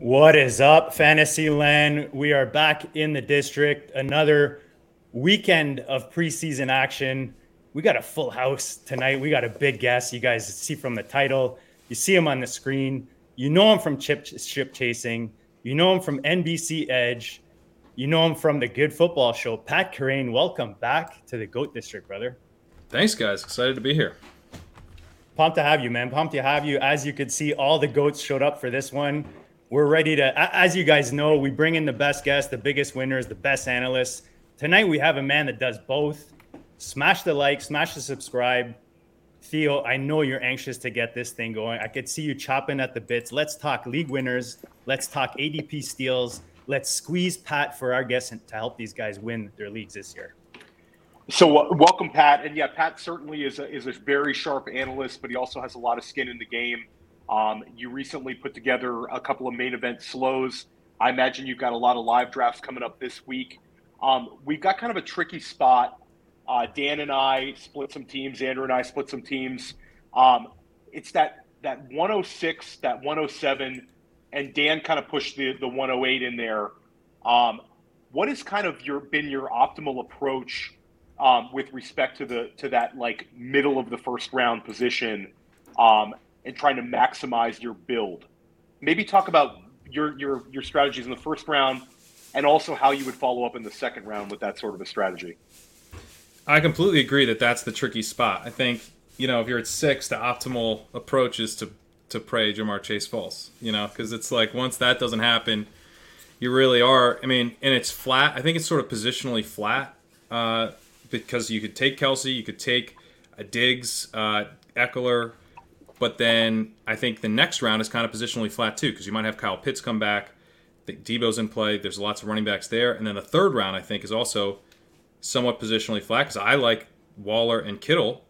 What is up, Fantasyland? We are back in the district. Another weekend of preseason action. We got a full house tonight. We got a big guest. You guys see from the title. You see him on the screen. You know him from chip ship chasing. You know him from NBC Edge. You know him from the Good Football Show. Pat Kerrane, welcome back to the Goat District, brother. Thanks, guys. Excited to be here. Pumped to have you, man. Pumped to have you. As you could see, all the goats showed up for this one. We're ready to, as you guys know, we bring in the best guests, the biggest winners, the best analysts. Tonight we have a man that does both. Smash the like, smash the subscribe. Theo, I know you're anxious to get this thing going. I could see you chopping at the bits. Let's talk league winners. Let's talk ADP steals. Let's squeeze Pat for our guests to help these guys win their leagues this year. So uh, welcome, Pat. And yeah, Pat certainly is a, is a very sharp analyst, but he also has a lot of skin in the game. Um, you recently put together a couple of main event slows. I imagine you've got a lot of live drafts coming up this week. Um, we've got kind of a tricky spot. Uh, Dan and I split some teams. Andrew and I split some teams. Um, it's that that 106, that 107, and Dan kind of pushed the the 108 in there. Um, what has kind of your been your optimal approach um, with respect to the to that like middle of the first round position um, and trying to maximize your build? Maybe talk about your your your strategies in the first round and also how you would follow up in the second round with that sort of a strategy. I completely agree that that's the tricky spot. I think you know if you're at six, the optimal approach is to to pray Ja'Marr Chase false. You know, because it's like once that doesn't happen, you really are. I mean, and it's flat. I think it's sort of positionally flat uh, because you could take Kelce, you could take a Diggs, uh, Ekeler, but then I think the next round is kind of positionally flat too because you might have Kyle Pitts come back. Deebo's in play. There's lots of running backs there, and then the third round I think is also somewhat positionally flat because I like Waller and Kittle,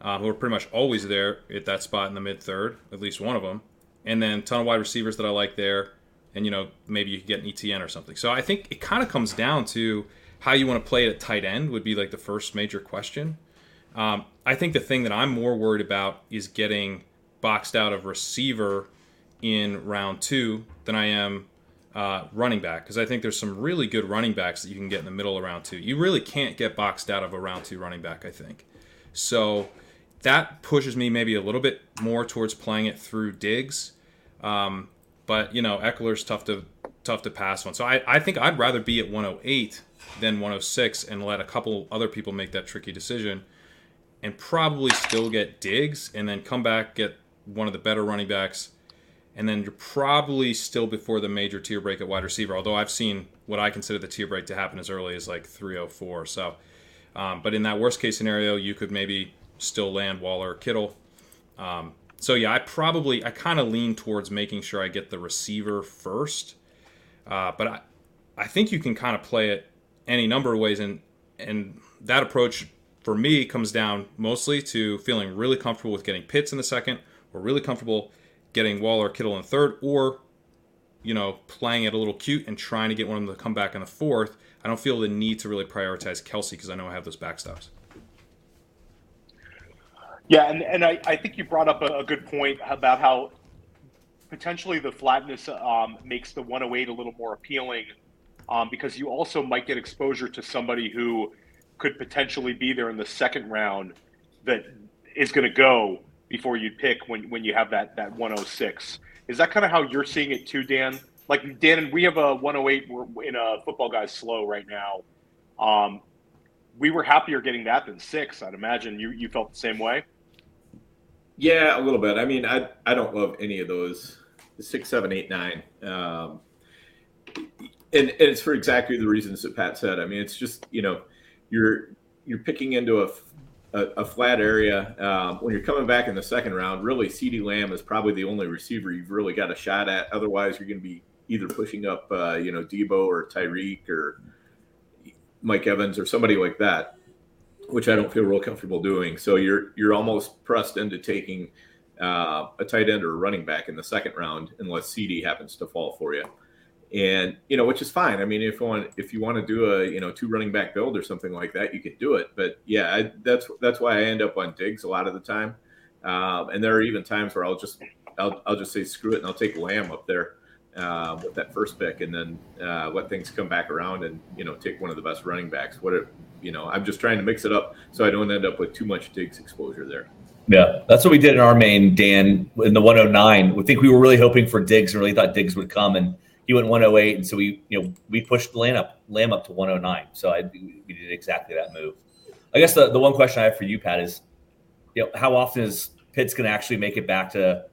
uh, who are pretty much always there at that spot in the mid third, at least one of them, and then a ton of wide receivers that I like there, and you know maybe you could get an Etienne or something. So I think it kind of comes down to how you want to play it at tight end would be like the first major question. Um, I think the thing that I'm more worried about is getting boxed out of receiver in round two than I am uh, running back because I think there's some really good running backs that you can get in the middle of round two. You really can't get boxed out of a round two running back, I think. So that pushes me maybe a little bit more towards playing it through Diggs. Um, but you know, Ekeler's tough to tough to pass on. So I, I think I'd rather be at 108 than 106 and let a couple other people make that tricky decision and probably still get Diggs and then come back get one of the better running backs and then you're probably still before the major tier break at wide receiver. Although I've seen what I consider the tier break to happen as early as like 304. So, um, but in that worst case scenario, you could maybe still land Waller or Kittle. Um, so yeah, I probably I kind of lean towards making sure I get the receiver first. Uh, but I, I think you can kind of play it any number of ways, and and that approach for me comes down mostly to feeling really comfortable with getting Pitts in the second, or really comfortable getting Waller Kittle in third, or you know playing it a little cute and trying to get one of them to come back in the fourth. I don't feel the need to really prioritize Kelce because I know I have those backstops. Yeah, and, and I, I think you brought up a, a good point about how potentially the flatness um, makes the 108 a little more appealing um, because you also might get exposure to somebody who could potentially be there in the second round that is going to go before you'd pick when when you have that that 106. Is that kind of how you're seeing it too, Dan? Like Dan, and we have a 108 we're in a football guys slow right now. Um, we were happier getting that than six. I'd imagine you you felt the same way. Yeah, a little bit. I mean, I I don't love any of those six, seven, eight, nine. Um, and, and it's for exactly the reasons that Pat said. I mean, it's just you know, you're you're picking into a a, a flat area um, when you're coming back in the second round. Really, CeeDee Lamb is probably the only receiver you've really got a shot at. Otherwise, you're going to be either pushing up, uh, you know, Deebo or Tyreek or Mike Evans or somebody like that, which I don't feel real comfortable doing. So you're you're almost pressed into taking uh, a tight end or a running back in the second round unless CeeDee happens to fall for you and you know which is fine i mean if you want if you want to do a you know two running back build or something like that you could do it but yeah I, that's that's why i end up on Diggs a lot of the time um, and there are even times where i'll just I'll, I'll just say screw it and i'll take lamb up there uh, with that first pick and then uh, let things come back around and you know take one of the best running backs what it, you know i'm just trying to mix it up so i don't end up with too much Diggs exposure there yeah, that's what we did in our main, Dan, in the 109. We think we were really hoping for Diggs and really thought Diggs would come. And went 108, and so we you know we pushed Lamb up Lamb up to 109. So I, we did exactly that move. I guess the, the one question I have for you, Pat, is you know how often is Pitts going to actually make it back to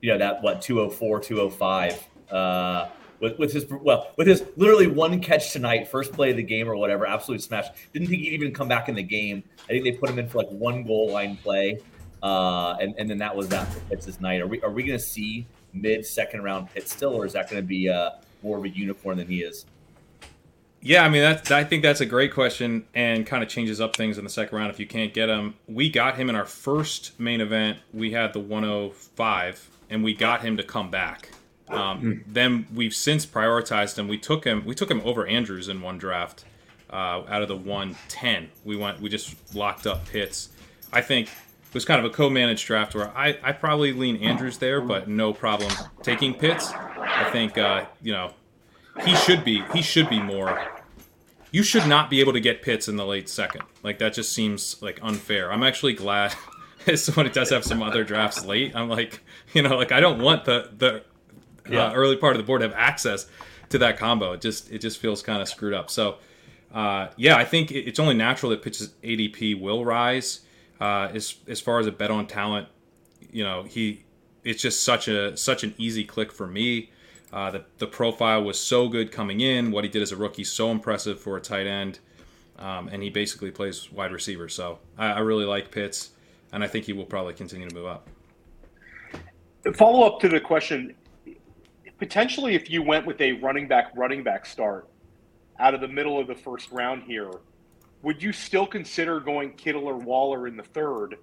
you know that what 204, 205 uh, with, with his well with his literally one catch tonight, first play of the game or whatever, absolutely smash. Didn't think he'd even come back in the game. I think they put him in for like one goal line play, uh, and and then that was that for Pitts night. Are we are we going to see mid second round pick still, or is that going to be uh, more of a unicorn than he is? Yeah, I mean, that's, I think that's a great question and kind of changes up things in the second round if you can't get him. We got him in our first main event. We had the 105, and we got him to come back. Um, mm. Then we've since prioritized him. We took him. We took him over Andrews in one draft. Uh, out of the 110, we went. We just locked up Pitts. I think it was kind of a co-managed draft where I, I probably lean Andrews there, but no problem taking Pitts. I think uh, you know he should be he should be more. You should not be able to get Pitts in the late second. Like that just seems like unfair. I'm actually glad when it does have some other drafts late. I'm like you know like I don't want the the uh, yeah. early part of the board to have access to that combo. It just it just feels kind of screwed up. So. Uh, yeah, I think it's only natural that Pitts' ADP will rise. Uh, as as far as a bet on talent, you know, he it's just such a such an easy click for me. Uh, the the profile was so good coming in. What he did as a rookie, so impressive for a tight end, um, and he basically plays wide receiver. So I, I really like Pitts, and I think he will probably continue to move up. Follow up to the question: potentially, if you went with a running back running back start out of the middle of the first round here would you still consider going Kittle or Waller in the third?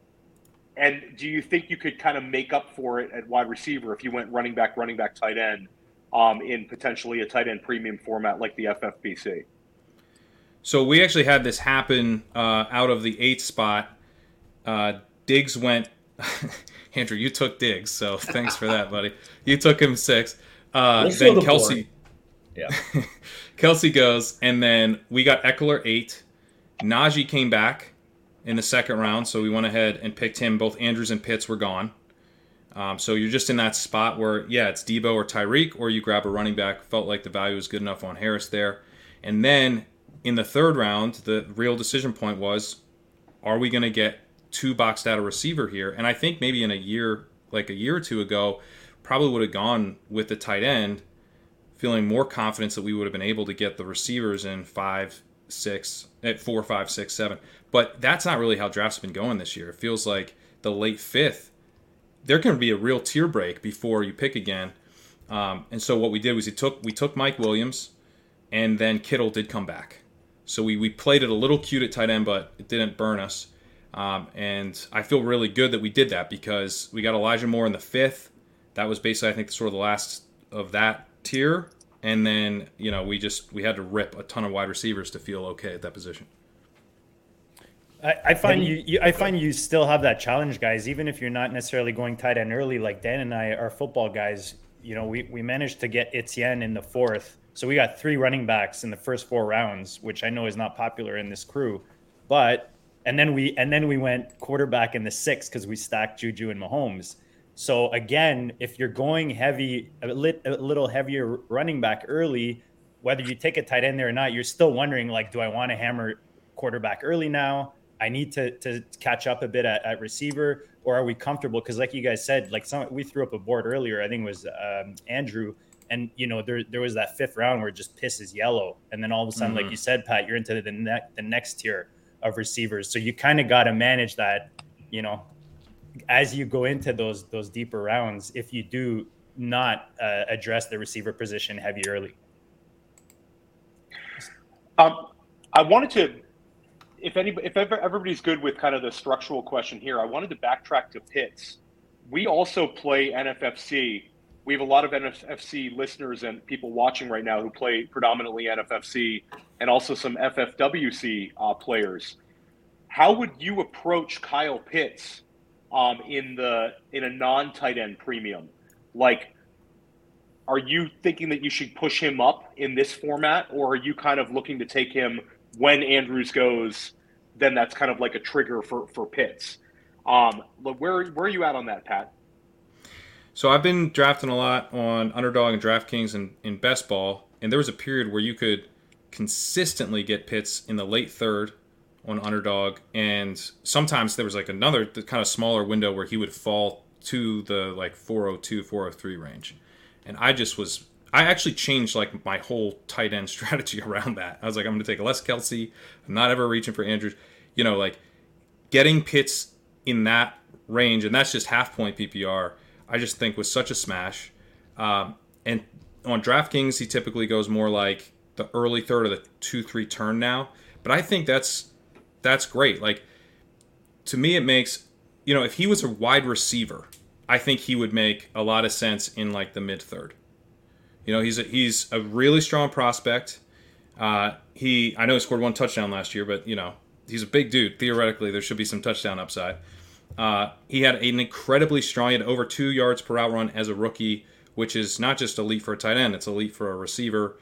And do you think you could kind of make up for it at wide receiver if you went running back, running back, tight end um, in potentially a tight end premium format like the FFPC? So we actually had this happen uh, out of the eighth spot. Uh, Diggs went. Andrew, you took Diggs, so thanks for that, buddy. You took him six. Uh, then the Kelce. Board. Yeah. Kelce goes, and then we got Ekeler eight. Najee came back in the second round, so we went ahead and picked him. Both Andrews and Pitts were gone. Um, so you're just in that spot where, yeah, it's Deebo or Tyreek, or you grab a running back. Felt like the value was good enough on Harris there. And then in the third round, the real decision point was, are we going to get two boxed out a receiver here? And I think maybe in a year, like a year or two ago, probably would have gone with the tight end, feeling more confidence that we would have been able to get the receivers in five, six, at four, five, six, seven. But that's not really how drafts been going this year. It feels like the late fifth, there can be a real tier break before you pick again. Um, and so what we did was we took we took Mike Williams, and then Kittle did come back. So we, we played it a little cute at tight end, but it didn't burn us. Um, and I feel really good that we did that because we got Elijah Moore in the fifth. That was basically I think sort of the last of that tier and then you know we just we had to rip a ton of wide receivers to feel okay at that position. I, I find you, you, I find you still have that challenge, guys. Even if you're not necessarily going tight end early, like Dan and I are football guys. You know, we we managed to get Etienne in the fourth, so we got three running backs in the first four rounds, which I know is not popular in this crew, but and then we and then we went quarterback in the sixth because we stacked Juju and Mahomes. So again, if you're going heavy, a, lit, a little heavier running back early, whether you take a tight end there or not, you're still wondering like, do I want to hammer quarterback early now? I need to to catch up a bit at, at receiver, or are we comfortable? Because like you guys said, like some we threw up a board earlier. I think it was um, Andrew, and you know there there was that fifth round where it just pisses yellow, and then all of a sudden, mm-hmm. like you said, Pat, you're into the ne- the next tier of receivers. So you kind of got to manage that, you know, as you go into those those deeper rounds if you do not uh, address the receiver position heavy early. Um, I wanted to, if any, if ever, everybody's good with kind of the structural question here, I wanted to backtrack to Pitts. We also play NFFC. We have a lot of NFFC listeners and people watching right now who play predominantly NFFC, and also some FFWC uh, players. How would you approach Kyle Pitts um, in the in a non tight end premium. Like, are you thinking that you should push him up in this format, or are you kind of looking to take him when Andrews goes? Then that's kind of like a trigger for for Pitts. Um, where where are you at on that, Pat? So I've been drafting a lot on Underdog and DraftKings and in Best Ball, and there was a period where you could consistently get Pitts in the late third, on underdog, and sometimes there was like another kind of smaller window where he would fall to the like 402, 403 range, and I just was I actually changed like my whole tight end strategy around that. I was like, I'm going to take less Kelce. I'm not ever reaching for Andrews. You know, like getting Pitts in that range, and that's just half point PPR. I just think was such a smash. Um, and on DraftKings, he typically goes more like the early third of the two three turn now. But I think that's that's great. Like to me, it makes you know if he was a wide receiver, I think he would make a lot of sense in like the mid third. You know, he's a, he's a really strong prospect. Uh, he I know he scored one touchdown last year, but you know he's a big dude. Theoretically, there should be some touchdown upside. Uh, he had an incredibly strong, he had over two yards per route run as a rookie, which is not just elite for a tight end; it's elite for a receiver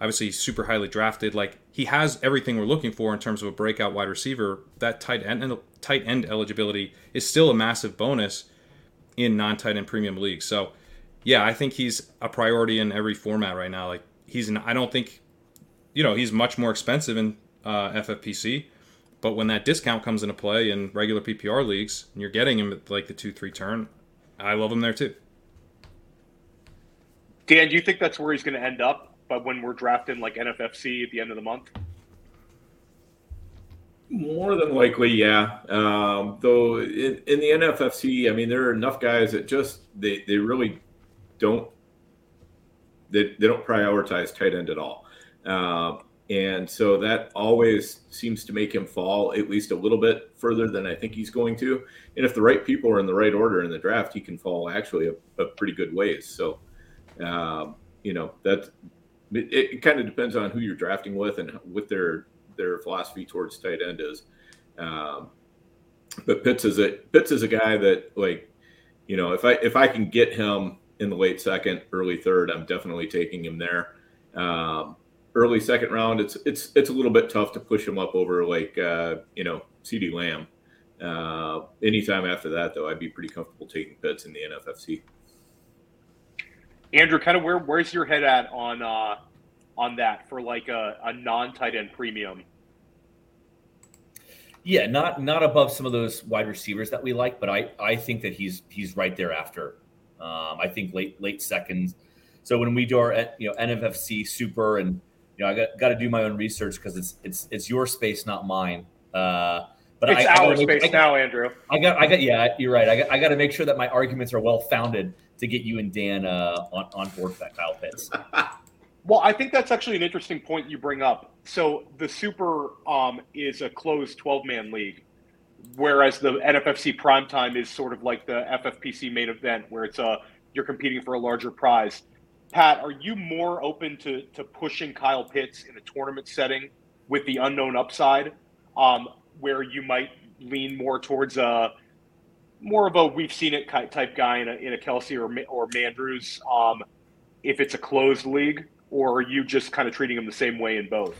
obviously super highly drafted. Like he has everything we're looking for in terms of a breakout wide receiver. That tight end tight end eligibility is still a massive bonus in non tight end premium leagues. So yeah, I think he's a priority in every format right now. Like he's an, I don't think you know he's much more expensive in uh, FFPC. But when that discount comes into play in regular PPR leagues, and you're getting him at like the two three turn, I love him there too. Dan, do you think that's where he's going to end up? But when we're drafting like NFFC at the end of the month? More than likely, yeah. Um, though in, in, the NFFC, I mean, there are enough guys that just they, they really don't they, they don't prioritize tight end at all, uh, and so that always seems to make him fall at least a little bit further than I think he's going to. And if the right people are in the right order in the draft, he can fall actually a, a pretty good ways. So, um, you know that it, it kind of depends on who you're drafting with and what their their philosophy towards tight end is. Um, but Pitts is a Pitts is a guy that like, you know, if I if I can get him in the late second, early third, I'm definitely taking him there. Um, early second round, it's it's it's a little bit tough to push him up over like uh, you know C.D. Lamb. Uh, anytime after that, though, I'd be pretty comfortable taking Pitts in the NFFC. Andrew, kind of where where's your head at on uh, on that for like a, a non tight end premium? Yeah, not not above some of those wide receivers that we like, but I I think that he's he's right there after. Um, I think late late seconds. So when we do our you know NFFC super and you know I got got to do my own research because it's it's it's your space, not mine. Uh, but it's I, our I space make, now, Andrew. I got I got yeah, you're right. I got I got to make sure that my arguments are well founded to get you and Dan uh, on, on board for that Kyle Pitts. well, I think that's actually an interesting point you bring up. So the Super um, is a closed 12 man league, whereas the NFFC Primetime is sort of like the FFPC main event where it's a you're competing for a larger prize. Pat, are you more open to, to pushing Kyle Pitts in a tournament setting with the unknown upside, um, where you might lean more towards a more of a we've seen it type guy in a, in a Kelce or or Mandrews. Um, if it's a closed league, or are you just kind of treating them the same way in both?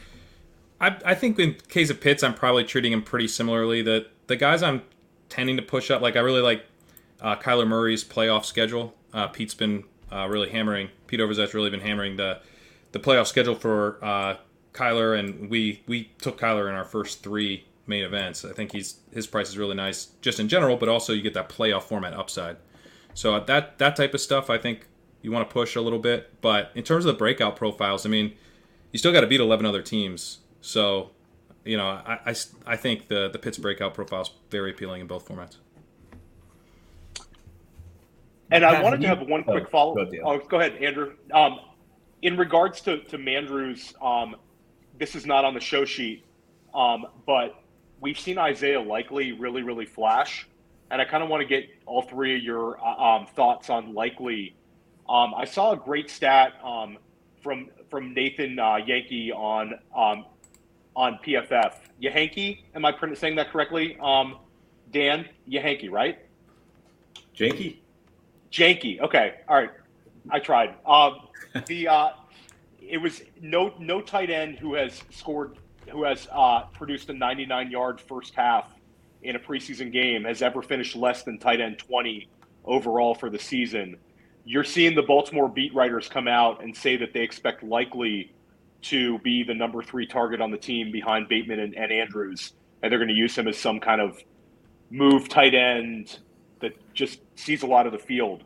I, I think in case of Pitts, I'm probably treating him pretty similarly. The the guys I'm tending to push up, like I really like uh, Kyler Murray's playoff schedule. Uh, Pete's been uh, really hammering. Pete Overzet's really been hammering the the playoff schedule for uh, Kyler, and we we took Kyler in our first three main events. I think he's his price is really nice just in general, but also you get that playoff format upside. So uh, that that type of stuff, I think you want to push a little bit. But in terms of the breakout profiles, I mean, you still got to beat 11 other teams. So, you know, I, I, I think the the Pitts breakout profile is very appealing in both formats. And I wanted to have one quick oh, follow. Go, oh, go ahead, Andrew. Um, in regards to to Mandrews, um, this is not on the show sheet, um, but we've seen Isaiah Likely really, really flash, and I kind of want to get all three of your uh, um, thoughts on Likely. Um, I saw a great stat um, from from Nathan uh, Yankee on um, on PFF. Yahanky, am I saying that correctly? Um, Dan Yahanky, right? Janky. Janky. Okay. All right. I tried. Um, the uh, it was no no tight end who has scored who has uh, produced a 99 yard first half in a preseason game has ever finished less than tight end 20 overall for the season. You're seeing the Baltimore beat writers come out and say that they expect likely to be the number three target on the team behind Bateman and, and Andrews, and they're going to use him as some kind of move tight end that just sees a lot of the field.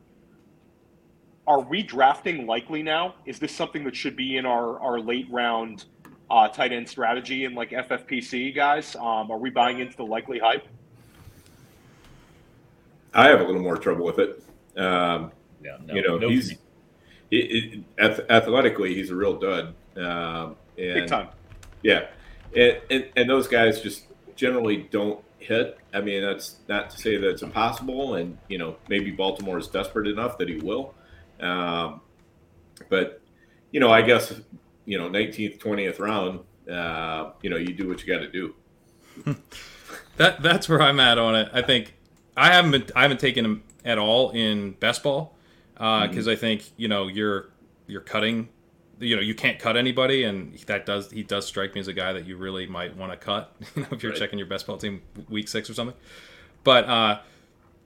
Are we drafting likely now? Is this something that should be in our, our late round uh, tight end strategy in like FFPC guys? Um, are we buying into the likely hype? I have a little more trouble with it. Um, yeah, no, you know, no he's he, athletically he's a real dud. Um, and, Big time. Yeah, and, and and those guys just generally don't hit. I mean, that's not to say that it's impossible, and you know, maybe Baltimore is desperate enough that he will. Um, but you know, I guess you know, 19th, 20th round, uh, you know, you do what you got to do. that that's where I'm at on it. I think I haven't been, I haven't taken him at all in best ball because uh, mm-hmm. I think you know you're you're cutting. You know you can't cut anybody, and that does he does strike me as a guy that you really might want to cut. You know, if you're right. checking your best ball team week six or something. But uh,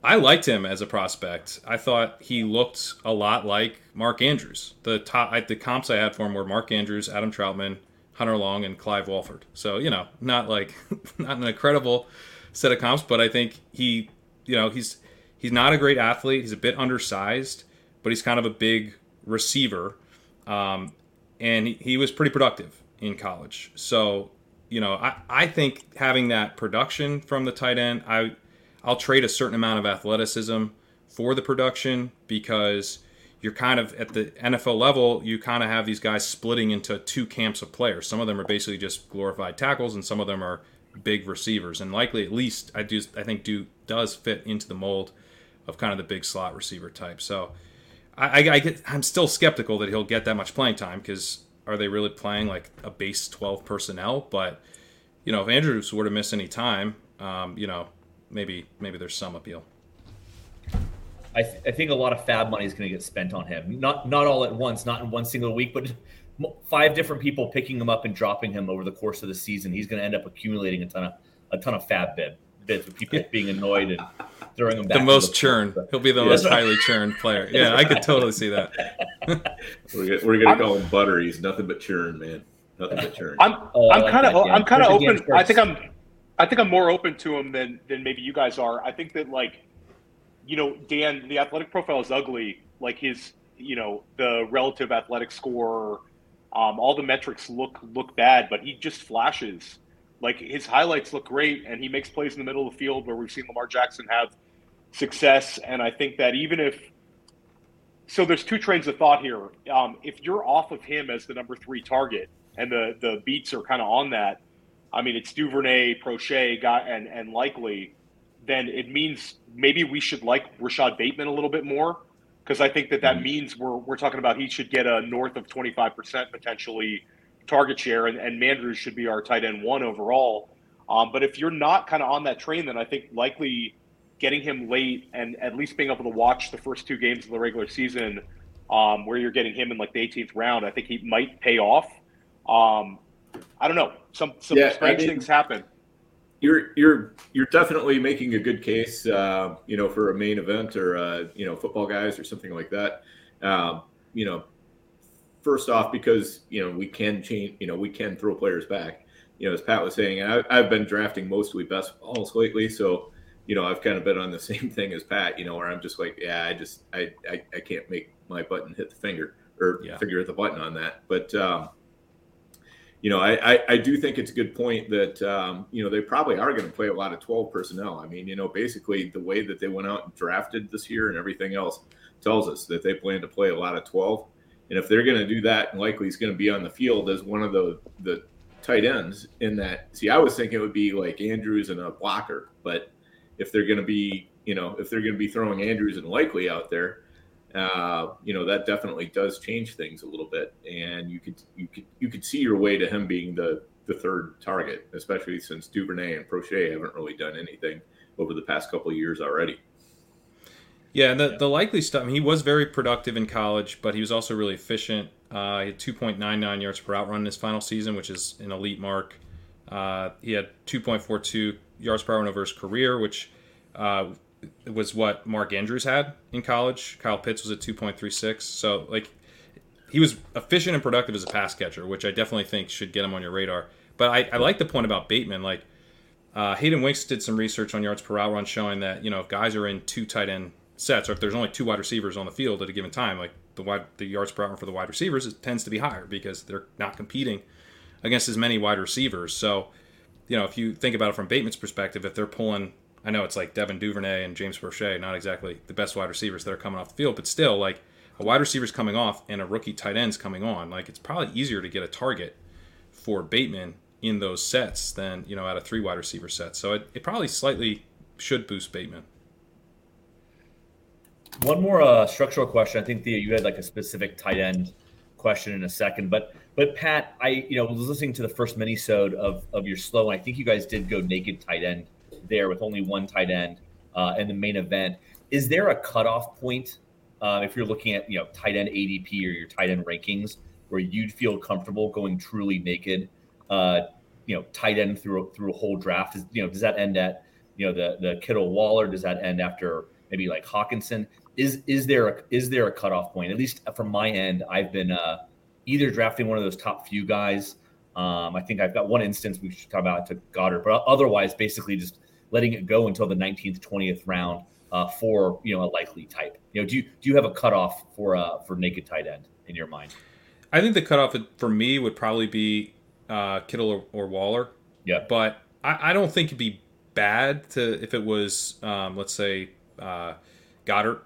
I liked him as a prospect. I thought he looked a lot like Mark Andrews. The top, I, the comps I had for him were Mark Andrews, Adam Trautman, Hunter Long, and Clive Walford. So you know, not like not an incredible set of comps, but I think he, you know, he's he's not a great athlete. He's a bit undersized, but he's kind of a big receiver, um, and he, he was pretty productive in college. So you know, I I think having that production from the tight end, I I'll trade a certain amount of athleticism for the production because you're kind of at the NFL level, you kind of have these guys splitting into two camps of players. Some of them are basically just glorified tackles, and some of them are big receivers. And likely, at least, I do I think do does fit into the mold of kind of the big slot receiver type. So I, I, I get I'm still skeptical that he'll get that much playing time because are they really playing like a base 12 personnel? But you know, if Andrews were to miss any time, um, you know, maybe maybe there's some appeal. I, th- I think a lot of FAAB money is going to get spent on him. Not not all at once, not in one single week, but five different people picking him up and dropping him over the course of the season. He's going to end up accumulating a ton of a ton of FAAB bid bids with people being annoyed and throwing him back. The most the churn. He'll be the yeah. most highly churned player. Yeah, I could totally see that. we're, we're going to call him Butter. He's nothing but churn, man. Nothing but churn. I'm oh, I'm kind of I'm kind of open. I think I'm I think I'm more open to him than than maybe you guys are. I think that like, you know, Dan, the athletic profile is ugly. Like his, you know, the relative athletic score, um, all the metrics look look bad, but he just flashes. Like his highlights look great, and he makes plays in the middle of the field where we've seen Lamar Jackson have success. And I think that even if so, there's two trains of thought here. Um, if you're off of him as the number three target, and the the beats are kind of on that I mean, it's Duvernay, Proche, and and likely, then it means maybe we should like Rashad Bateman a little bit more because I think that that mm-hmm. means we're we're talking about he should get a north of twenty five percent potentially target share, and, and Mandrews should be our tight end one overall. Um, but if you're not kind of on that train, then I think likely getting him late and at least being able to watch the first two games of the regular season, um, where you're getting him in like the 18th round, I think he might pay off. Um, I don't know. Some some Yeah, I strange mean- things happen. You're you're you're definitely making a good case, uh, you know, for a main event or uh, you know football guys or something like that. Um, you know, first off, because you know we can change, you know, we can throw players back. You know, as Pat was saying, I, I've been drafting mostly best balls lately, so you know I've kind of been on the same thing as Pat. You know, where I'm just like, yeah, I just I I, I can't make my button hit the finger or Yeah. finger hit the button on that, but. Um, you know, I, I, I do think it's a good point that, um, you know, they probably are going to play a lot of 12 personnel. I mean, you know, basically the way that they went out and drafted this year and everything else tells us that they plan to play a lot of 12. And if they're going to do that, likely he's going to be on the field as one of the, the tight ends in that. See, I was thinking it would be like Andrews and a blocker, but if they're going to be, you know, if they're going to be throwing Andrews and likely out there, uh, you know that definitely does change things a little bit, and you could you could you could see your way to him being the the third target, especially since Duvernay and Proche haven't really done anything over the past couple of years already. Yeah, and the, the likely stuff. I mean, he was very productive in college, but he was also really efficient. Uh, he had 2.99 yards per route run in his final season, which is an elite mark. Uh, he had 2.42 yards per route run over his career, which uh, was what Mark Andrews had in college. Kyle Pitts was at 2.36. So, like, he was efficient and productive as a pass catcher, which I definitely think should get him on your radar. But I, I like the point about Bateman. Like, uh, Hayden Winks did some research on yards per route run showing that, you know, if guys are in two tight end sets, or if there's only two wide receivers on the field at a given time, like the wide the yards per run for the wide receivers it tends to be higher because they're not competing against as many wide receivers. So, you know, if you think about it from Bateman's perspective, if they're pulling, I know it's like Devin Duvernay and James Proche, not exactly the best wide receivers that are coming off the field, but still, like a wide receiver's coming off and a rookie tight end's coming on, like it's probably easier to get a target for Bateman in those sets than you know at a three wide receiver set. So it, it probably slightly should boost Bateman. One more uh, structural question. I think Thea, you had like a specific tight end question in a second, but but Pat, I you know was listening to the first minisode of of your slow, and I think you guys did go naked tight end there with only one tight end uh, in the main event. Is there a cutoff point uh, if you're looking at you know tight end ADP or your tight end rankings where you'd feel comfortable going truly naked? Uh, you know, tight end through through a whole draft. Is, you know, does that end at you know the the Kittle Waller? Does that end after maybe like Hockenson? Is is there a, is there a cutoff point? At least from my end, I've been uh, either drafting one of those top few guys. Um, I think I've got one instance we should talk about to Goedert, but otherwise, basically just letting it go until the 19th, 20th round uh, for you know a likely type. You know, do you do you have a cutoff for uh, for naked tight end in your mind? I think the cutoff for me would probably be uh, Kittle or, or Waller. Yeah. But I, I don't think it'd be bad to if it was, um, let's say, uh, Goedert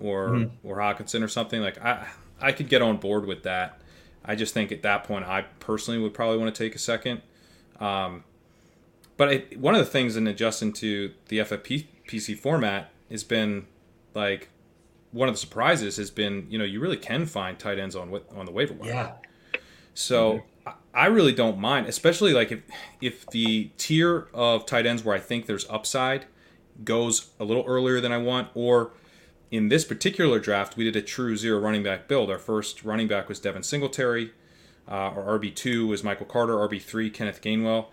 or Mm-hmm. or Hockenson or something. Like I I could get on board with that. I just think at that point, I personally would probably want to take a second. Um, but it, one of the things in adjusting to the FFPC format has been like one of the surprises has been you know you really can find tight ends on on the waiver wire. Yeah. So I- I really don't mind, especially like if if the tier of tight ends where I think there's upside goes a little earlier than I want, or in this particular draft we did a true zero running back build. Our first running back was Devin Singletary. Uh, our RB two was Michael Carter. RB three Kenneth Gainwell.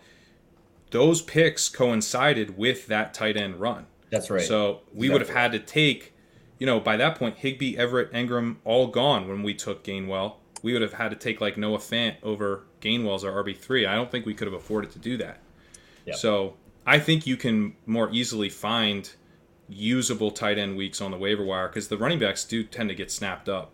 Those picks coincided with that tight end run. That's right. So we would have had to take, you know, by that point, Higbee, Everett, Engram, all gone when we took Gainwell. We would have had to take like Noah Fant over Gainwell's our RB three. I don't think we could have afforded to do that. Yep. So I think you can more easily find usable tight end weeks on the waiver wire because the running backs do tend to get snapped up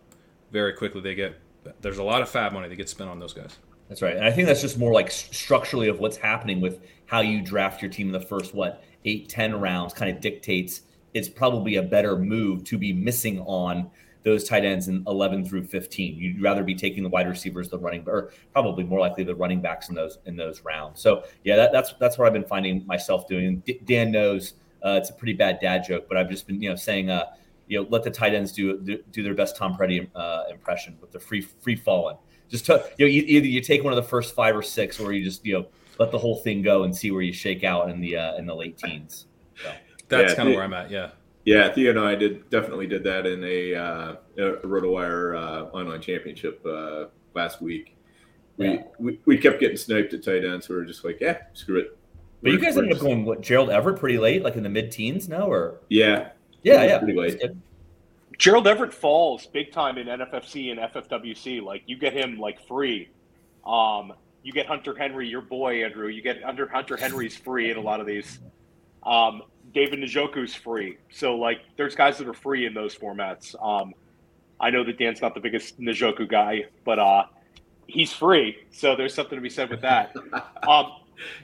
very quickly. They get there's a lot of FAAB money that gets spent on those guys. That's right. And I think that's just more like structurally of what's happening with how you draft your team in the first, what, eight, 10 rounds kind of dictates it's probably a better move to be missing on those tight ends in 11 through 15. You'd rather be taking the wide receivers, the running, or probably more likely the running backs in those in those rounds. So yeah, that, that's that's what I've been finding myself doing. D- Dan knows uh, it's a pretty bad dad joke, but I've just been you know saying uh, you know let the tight ends do do, do their best Tom Brady uh, impression with the free free falling. Just to, you know, e- either you take one of the first five or six, or you just you know let the whole thing go and see where you shake out in the uh, in the late teens. So, That's Yeah, kind of where I'm at. Yeah. Yeah, Theo and I did definitely did that in a, uh, a RotoWire uh, online championship uh, last week, we, Yeah. we we kept getting sniped at tight end, so we were just like, yeah, screw it. But you We're- guys we're ended up going what Gerald Everett pretty late, like in the mid teens, now, Or Yeah, yeah, yeah. pretty late. Gerald Everett falls big time in NFFC and FFWC. Like you get him like free. Um, you get Hunter Henry, your boy Andrew. You get under Hunter Henry's free in a lot of these. Um, David Njoku's free. So like, there's guys that are free in those formats. Um, I know that Dan's not the biggest Njoku guy, but uh, he's free. So there's something to be said with that. Um,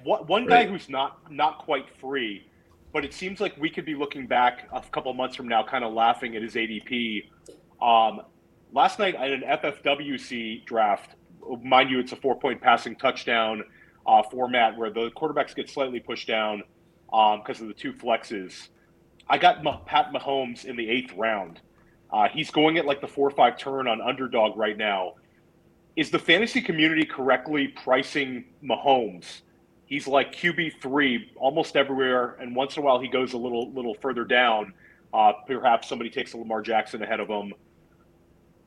one, one guy who's not not quite free, but it seems like we could be looking back a couple months from now, kind of laughing at his ADP. Um, last night at an FFWC draft, mind you, it's a four point passing touchdown uh, format where the quarterbacks get slightly pushed down because of the two flexes. I got Pat Mahomes in the eighth round. Uh, he's going at like the four five turn on underdog right now. Is the fantasy community correctly pricing Mahomes? He's like QB three almost everywhere, and once in a while he goes a little little further down. Uh, perhaps somebody takes a Lamar Jackson ahead of him.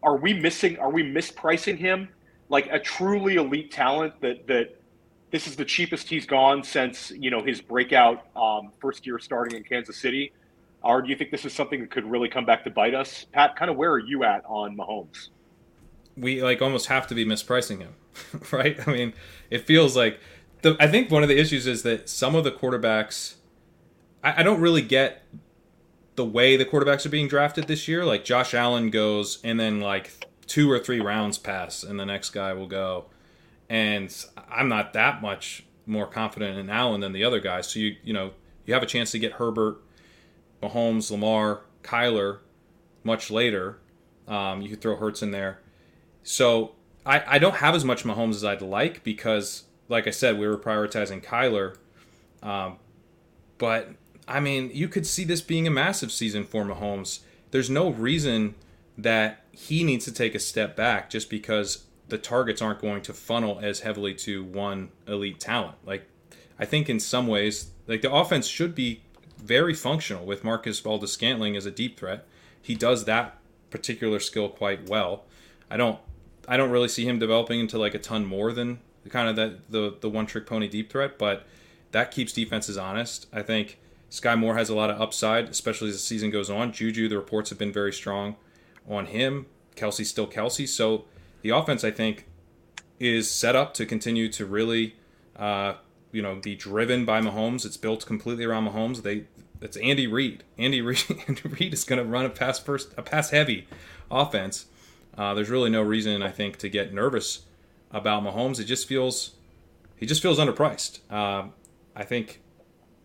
Are we missing? Are we mispricing him? Like a truly elite talent that that this is the cheapest he's gone since you know his breakout um, first year starting in Kansas City. Or do you think this is something that could really come back to bite us? Pat, kind of where are you at on Mahomes? we like almost have to be mispricing him, right? I mean, it feels like the. I think one of the issues is that some of the quarterbacks, I, I don't really get the way the quarterbacks are being drafted this year. Like Josh Allen goes, and then like two or three rounds pass, and the next guy will go, and I'm not that much more confident in Allen than the other guys. So you you know you have a chance to get Herbert, Mahomes, Lamar, Kyler, much later. Um, you could throw Hurts in there. So I, I don't have as much Mahomes as I'd like because, like I said, we were prioritizing Kyler. Um, but I mean, you could see this being a massive season for Mahomes. There's no reason that he needs to take a step back just because the targets aren't going to funnel as heavily to one elite talent. Like, I think in some ways, like the offense should be very functional with Marquez Valdes-Scantling as a deep threat. He does that particular skill quite well. I don't I don't really see him developing into like a ton more than kind of that the the one trick pony deep threat, but that keeps defenses honest. I think Skyy Moore has a lot of upside, especially as the season goes on. Juju, the reports have been very strong on him. Kelce's still Kelce, so the offense I think is set up to continue to really, uh, you know, be driven by Mahomes. It's built completely around Mahomes. They it's Andy Reid. Andy Reid. Andy Reid is going to run a pass first, a pass heavy offense. Uh, there's really no reason I think to get nervous about Mahomes. It just feels he just feels underpriced. Um, I think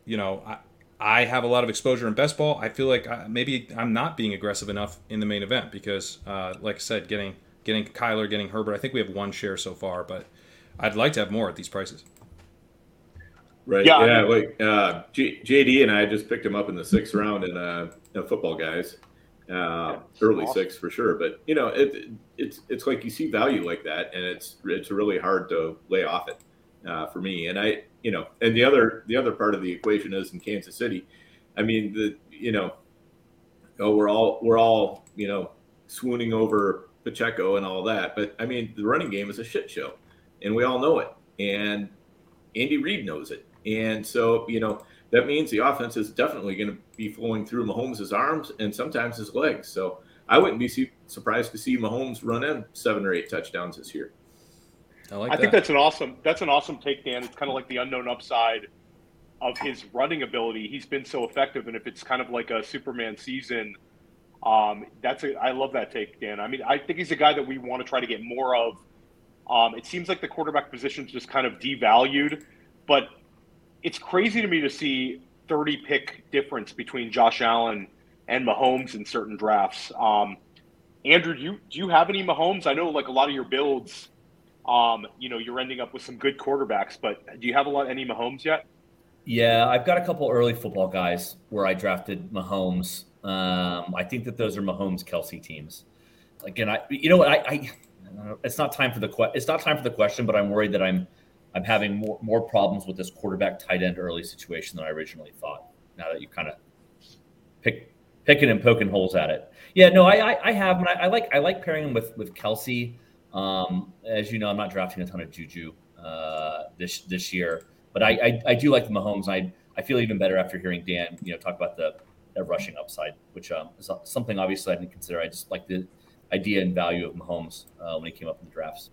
you know I, I have a lot of exposure in best ball. I feel like I, maybe I'm not being aggressive enough in the main event because, uh, like I said, getting getting Kyler, getting Herbert. I think we have one share so far, but I'd like to have more at these prices. Right. Yeah, Yeah. Like uh, J- JD and I just picked him up in the sixth round in uh, uh, football guys. Uh, early awesome. six for sure, but you know it, it's it's like you see value like that, and it's it's really hard to lay off it uh, for me. And I you know, and the other the other part of the equation is in Kansas City. I mean the you know, oh we're all we're all you know swooning over Pacheco and all that, but I mean the running game is a shit show, and we all know it, and Andy Reid knows it. And so, you know, that means the offense is definitely going to be flowing through Mahomes' arms and sometimes his legs. So I wouldn't be su- surprised to see Mahomes run in seven or eight touchdowns this year. I like I that. think that's an awesome that's an awesome take, Dan. It's kind of like the unknown upside of his running ability. He's been so effective, and if it's kind of like a Superman season, um, that's a I love that take, Dan. I mean, I think he's a guy that we want to try to get more of. Um, it seems like the quarterback position's just kind of devalued, but it's crazy to me to see 30 pick difference between Josh Allen and Mahomes in certain drafts. Um, Andrew, do you do you have any Mahomes? I know like a lot of your builds um, you know, you're ending up with some good quarterbacks, but do you have a lot any Mahomes yet? Yeah, I've got a couple early football guys where I drafted Mahomes. Um, I think that those are Mahomes Kelce teams. Again, I you know what I, I it's not time for the que- it's not time for the question, but I'm worried that I'm I'm having more more problems with this quarterback tight end early situation than I originally thought. Now that you kind of pick picking and poking holes at it. Yeah, no, I I, I have, and I, I like I like pairing him with with Kelce. Um, as you know, I'm not drafting a ton of Juju uh, this this year, but I, I, I do like the Mahomes. I I feel even better after hearing Dan you know talk about the that rushing upside, which um, is something obviously I didn't consider. I just like the idea and value of Mahomes uh, when he came up in the drafts.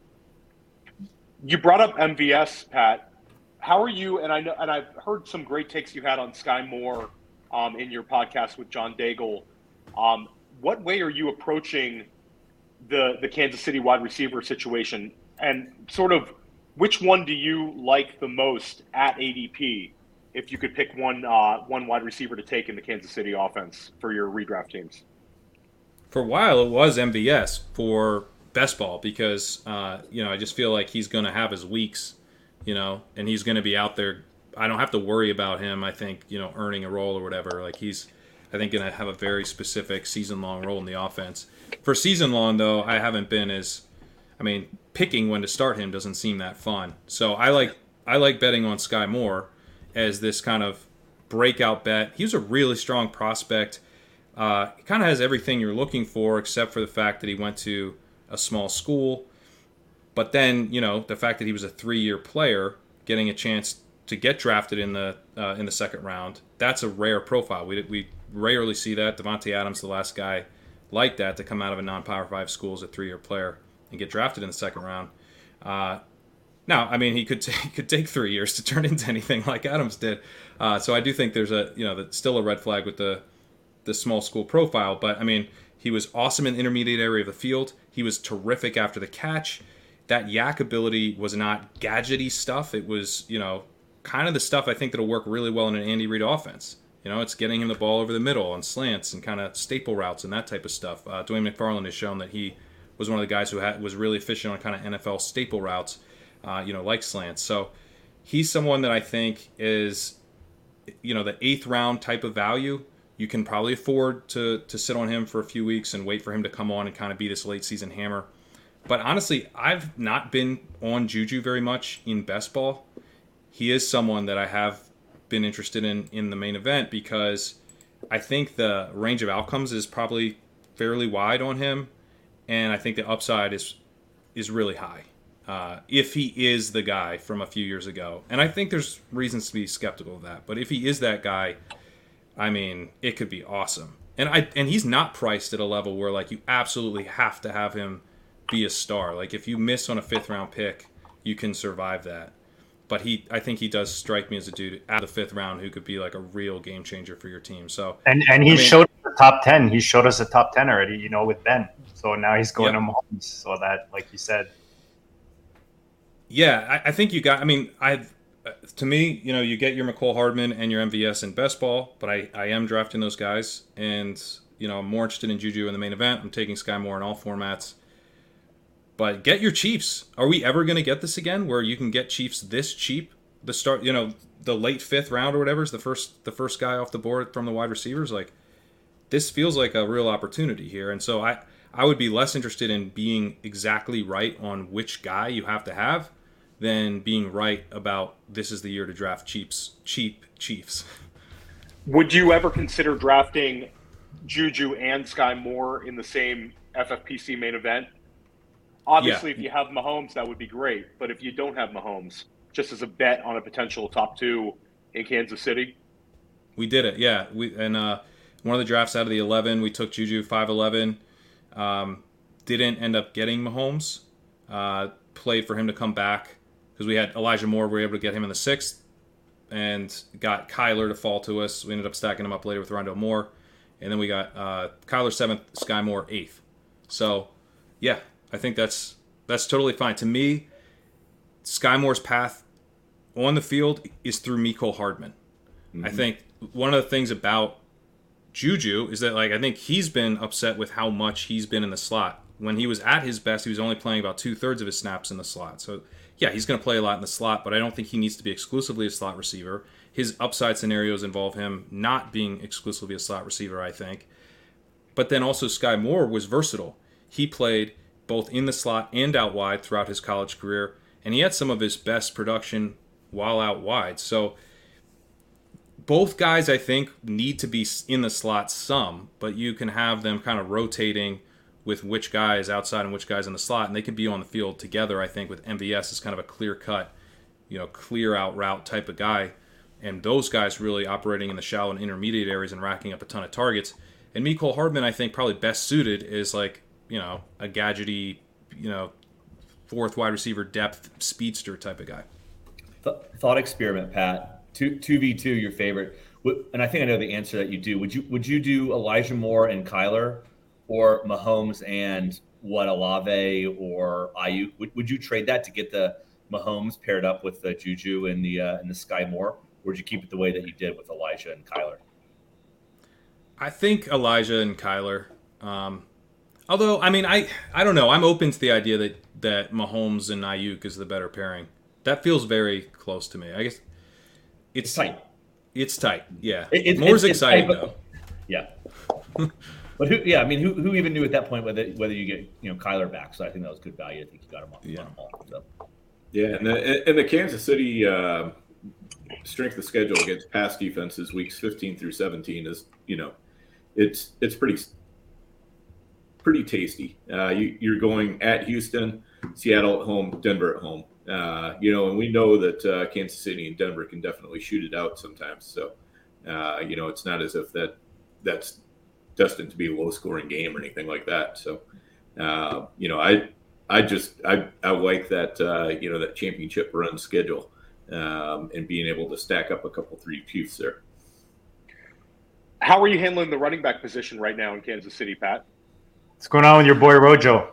You brought up MVS, Pat. How are you? And I know, and I've heard some great takes you had on Skyy Moore um, in your podcast with John Daigle. Um, what way are you approaching the the Kansas City wide receiver situation, and sort of which one do you like the most at ADP? If you could pick one uh, one wide receiver to take in the Kansas City offense for your redraft teams. For a while, it was MVS for best ball because uh, you know I just feel like he's going to have his weeks, you know, and he's going to be out there. I don't have to worry about him. I think you know earning a role or whatever. Like he's, I think going to have a very specific season long role in the offense. For season long though, I haven't been as, I mean, picking when to start him doesn't seem that fun. So I like I like betting on Skyy Moore as this kind of breakout bet. He was a really strong prospect. Uh, kind of has everything you're looking for, except for the fact that he went to a small school. But then, you know, the fact that he was a three-year player, getting a chance to get drafted in the uh, in the second round, that's a rare profile. We we rarely see that. Davante Adams, the last guy like that, to come out of a non-power five school as a three-year player and get drafted in the second round. Uh, now, I mean, he could take, could take three years to turn into anything like Adams did. Uh, so I do think there's a you know still a red flag with the the small school profile. But I mean, he was awesome in the intermediate area of the field. He was terrific after the catch. That YAC ability was not gadgety stuff. It was you know kind of the stuff I think that'll work really well in an Andy Reid offense. You know, it's getting him the ball over the middle on slants and kind of staple routes and that type of stuff. Uh, Dwain McFarland has shown that he was one of the guys who had, was really efficient on kind of NFL staple routes, uh, you know, like slants. So he's someone that I think is, you know, the eighth round type of value. You can probably afford to to sit on him for a few weeks and wait for him to come on and kind of be this late season hammer. But honestly, I've not been on Juju very much in best ball. He is someone that I have been interested in in the main event because I think the range of outcomes is probably fairly wide on him and I think the upside is is really high. Uh, if he is the guy from a few years ago, and I think there's reasons to be skeptical of that, but if he is that guy, I mean, it could be awesome. And I and he's not priced at a level where like you absolutely have to have him be a star. Like if you miss on a fifth round pick, you can survive that. But he, I think he does strike me as a dude at the fifth round who could be like a real game changer for your team. So and and he I mean, showed the top ten. He showed us a top ten already. You know, with Ben. So now he's going to Mahomes. So that, like you said. Yeah, I, I think you got. I mean, I've to me, you know, you get your Mecole Hardman and your MVS in best ball, but I, I am drafting those guys, and you know, I'm more interested in Juju in the main event. I'm taking Skyy Moore in all formats. But get your Chiefs. Are we ever going to get this again, where you can get Chiefs this cheap? The start, you know, the late fifth round or whatever is the first the first guy off the board from the wide receivers. Like, this feels like a real opportunity here, and so I I would be less interested in being exactly right on which guy you have to have than being right about this is the year to draft cheaps, cheap Chiefs. Would you ever consider drafting Juju and Skyy Moore in the same FFPC main event? Obviously, yeah. if you have Mahomes, that would be great. But if you don't have Mahomes, just as a bet on a potential top two in Kansas City, we did it. Yeah, we and uh, one of the drafts out of the eleven, we took Juju five eleven. Um, didn't end up getting Mahomes. Uh, played for him to come back because we had Elijah Moore. We were able to get him in the sixth and got Kyler to fall to us. We ended up stacking him up later with Rondale Moore. And then we got uh, Kyler seventh, Skyy Moore eighth. So, yeah, I think that's that's totally fine. To me, Skyy Moore's path on the field is through Mecole Hardman. Mm-hmm. I think one of the things about Juju is that like I think he's been upset with how much he's been in the slot. When he was at his best, he was only playing about two thirds of his snaps in the slot. So yeah, he's going to play a lot in the slot, but I don't think he needs to be exclusively a slot receiver. His upside scenarios involve him not being exclusively a slot receiver, I think. But then also Skyy Moore was versatile. He played both in the slot and out wide throughout his college career, and he had some of his best production while out wide. So both guys, I think, need to be in the slot some, but you can have them kind of rotating with which guys outside and which guys in the slot, and they can be on the field together. I think with MVS is kind of a clear cut, you know, clear out route type of guy, and those guys really operating in the shallow and intermediate areas and racking up a ton of targets. And Mecole Hardman, I think, probably best suited is like you know a gadgety, you know, fourth wide receiver depth speedster type of guy. Th- thought experiment, Pat. Two two v two, your favorite. And I think I know the answer that you do. Would you would you do Elijah Moore and Kyler, or Mahomes and what Olave or Aiyuk? Would, would you trade that to get the Mahomes paired up with the Juju and the uh, and the Skyy Moore, or would you keep it the way that you did with Elijah and Kyler? I think Elijah and Kyler. Um, although, I mean, I I don't know. I'm open to the idea that that Mahomes and Aiyuk is the better pairing. That feels very close to me. I guess it's, it's tight. It's tight. Yeah. It, it, Moore's it's, exciting tight, though. Yeah. but who? Yeah, I mean, who, who even knew at that point whether whether you get you know Kyler back? So I think that was good value. I think you got him off. Yeah. so. Yeah, and the and the Kansas City uh, strength of schedule against pass defenses weeks 15 through 17 is you know it's it's pretty pretty tasty. Uh, you, you're going at Houston, Seattle at home, Denver at home. Uh, you know, and we know that uh, Kansas City and Denver can definitely shoot it out sometimes. So, uh, you know, it's not as if that that's destined to be a low scoring game or anything like that. So, uh, you know, I I just I I like that uh, you know that championship run schedule um, and being able to stack up a couple three Chiefs there. How are you handling the running back position right now in Kansas City, Pat? What's going on with your boy Rojo?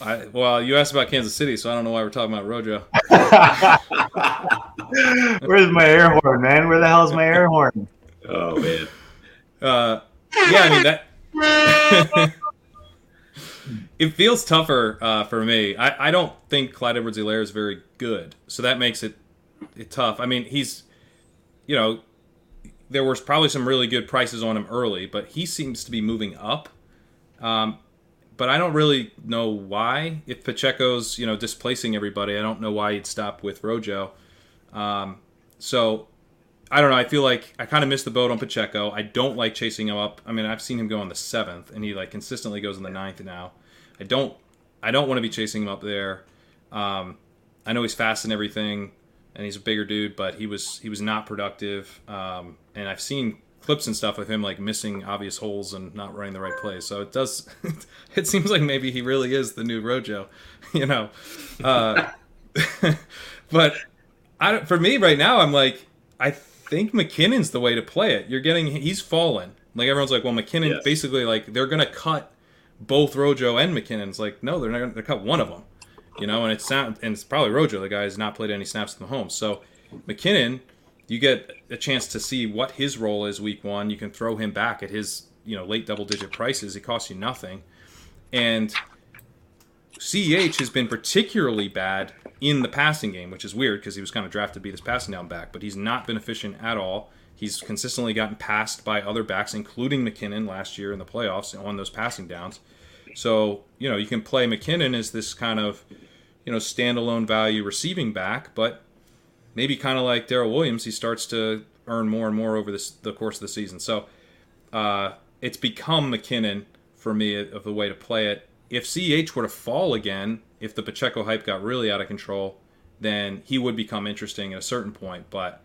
I, well, you asked about Kansas City, so I don't know why we're talking about Rojo. Where's my air horn, man? Where the hell's my air horn? Oh man. Uh, yeah, I mean that. it feels tougher uh, for me. I, I don't think Clyde Edwards-Helaire is very good, so that makes it it tough. I mean, he's, you know, there was probably some really good prices on him early, but he seems to be moving up. Um, but I don't really know why. If Pacheco's you know displacing everybody, I don't know why he'd stop with Rojo. Um, so I don't know. I feel like I kind of missed the boat on Pacheco. I don't like chasing him up. I mean, I've seen him go on the seventh, and he like consistently goes in the ninth now. I don't. I don't want to be chasing him up there. Um, I know he's fast and everything, and he's a bigger dude, but he was he was not productive. Um, and I've seen clips and stuff of him like missing obvious holes and not running the right plays. So it does. it seems like maybe he really is the new Rojo, you know. Uh, but I for me right now, I'm like I think McKinnon's the way to play it. You're getting he's fallen. Like everyone's like, well, McKinnon Yes. basically like they're gonna cut both Rojo and McKinnon's like no, they're not gonna they cut one of them. You know, and it's not, and it's probably Rojo. The guy has not played any snaps in the home. So McKinnon, you get a chance to see what his role is week one. You can throw him back at his you know late double digit prices. It costs you nothing, and CEH has been particularly bad in the passing game, which is weird because he was kind of drafted to be this passing down back, but he's not been efficient at all. He's consistently gotten passed by other backs, including McKinnon last year in the playoffs on those passing downs. So, you know, you can play McKinnon as this kind of, you know, standalone value receiving back, but maybe kind of like Darrel Williams, he starts to earn more and more over this, the course of the season. So, uh, it's become McKinnon for me of the way to play it. If CH were to fall again, if the Pacheco hype got really out of control, then he would become interesting at a certain point. But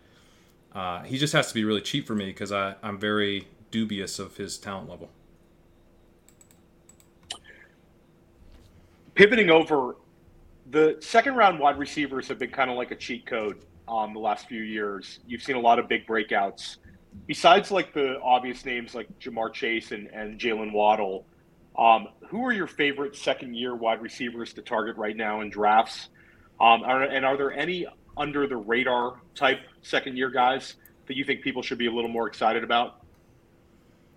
uh, he just has to be really cheap for me because I'm very dubious of his talent level. Pivoting over, the second round wide receivers have been kind of like a cheat code um, the last few years. You've seen a lot of big breakouts. Besides, like the obvious names like Ja'Marr Chase and, and Jaylen Waddle, um, who are your favorite second year wide receivers to target right now in drafts? Um, are, and are there any under the radar type second year guys that you think people should be a little more excited about?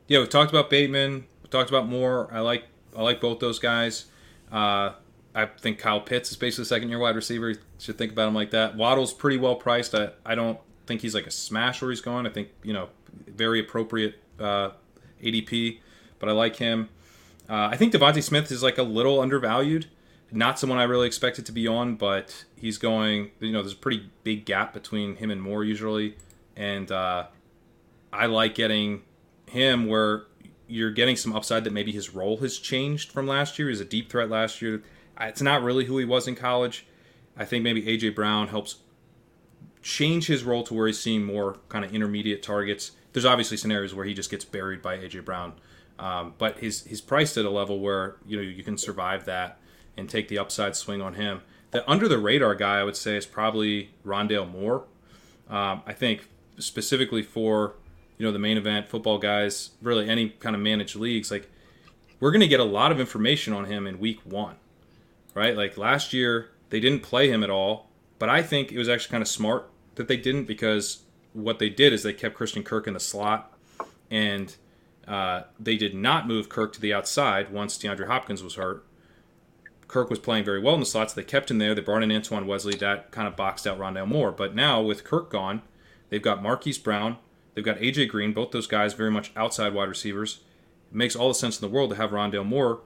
Yeah, we talked about Bateman. We talked about Moore. I like I like both those guys. Uh, I think Kyle Pitts is basically a second year wide receiver. You should think about him like that. Waddle's pretty well priced. I, I don't think he's like a smash where he's going. I think, you know, very appropriate uh, ADP, but I like him. Uh, I think DeVonta Smith is like a little undervalued. Not someone I really expected to be on, but he's going, you know, there's a pretty big gap between him and Moore usually. And uh, I like getting him where you're getting some upside that maybe his role has changed from last year. He's a deep threat last year. It's not really who he was in college. I think maybe AJ Brown helps change his role to where he's seeing more kind of intermediate targets. There's obviously scenarios where he just gets buried by AJ Brown, um, but he's he's priced at a level where you know you can survive that and take the upside swing on him. The under the radar guy, I would say, is probably Rondale Moore. Um, I think specifically for you know the main event football guys, really any kind of managed leagues, like we're going to get a lot of information on him in week one, right? Like last year they didn't play him at all, but I think it was actually kind of smart that they didn't because what they did is they kept Christian Kirk in the slot, and uh, they did not move Kirk to the outside once DeAndre Hopkins was hurt. Kirk was playing very well in the slots. They kept him there. They brought in Antoine Wesley. That kind of boxed out Rondale Moore. But now with Kirk gone, they've got Marquise Brown. They've got AJ Green. Both those guys very much outside wide receivers. It makes all the sense in the world to have Rondale Moore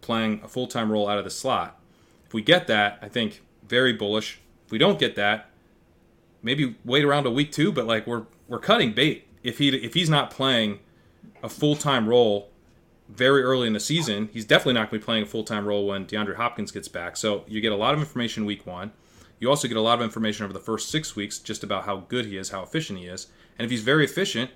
playing a full time role out of the slot. If we get that, I think very bullish. If we don't get that, maybe wait around a week two. But like we're we're cutting bait if he if he's not playing a full time role very early in the season. He's definitely not going to be playing a full time role when DeAndre Hopkins gets back. So you get a lot of information week one. You also get a lot of information over the first six weeks just about how good he is, how efficient he is. And if he's very efficient,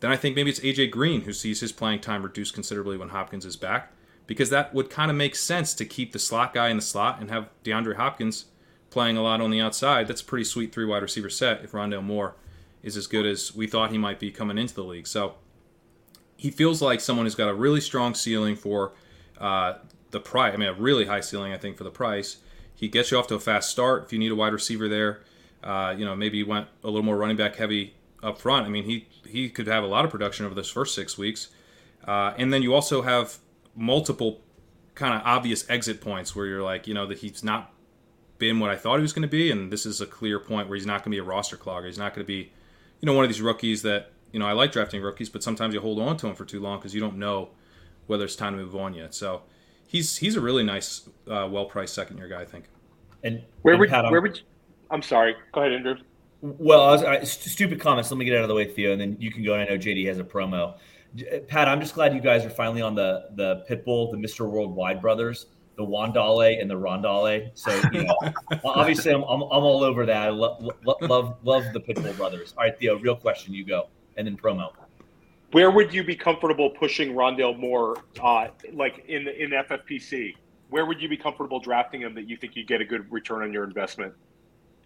then I think maybe it's AJ Green who sees his playing time reduced considerably when Hopkins is back, because that would kind of make sense to keep the slot guy in the slot and have DeAndre Hopkins playing a lot on the outside. That's a pretty sweet three wide receiver set if Rondale Moore is as good as we thought he might be coming into the league. So he feels like someone who's got a really strong ceiling for uh, the price. I mean, a really high ceiling, I think, for the price. He gets you off to a fast start. If you need a wide receiver there, uh, you know, maybe you went a little more running back heavy up front. I mean, he he could have a lot of production over those first six weeks, uh, and then you also have multiple kind of obvious exit points where you're like, you know, that he's not been what I thought he was going to be, and this is a clear point where he's not going to be a roster clogger. He's not going to be, you know, one of these rookies that you know, I like drafting rookies, but sometimes you hold on to them for too long because you don't know whether it's time to move on yet. So he's he's a really nice, uh, well priced second year guy, I think. And Where and would Pat, I'm- where would you, I'm sorry. Go ahead, Andrew. Well, I was, I, st- stupid comments. Let me get out of the way, Theo, and then you can go. And I know JD has a promo. J- Pat, I'm just glad you guys are finally on the the Pitbull, the Mr. Worldwide brothers, the Wan'Dale and the Rondale. So you know, obviously, I'm, I'm, I'm all over that. I lo- lo- love love the Pitbull brothers. All right, Theo, real question, you go, and then promo. Where would you be comfortable pushing Rondale Moore, uh, like in in FFPC? Where would you be comfortable drafting him that you think you get a good return on your investment?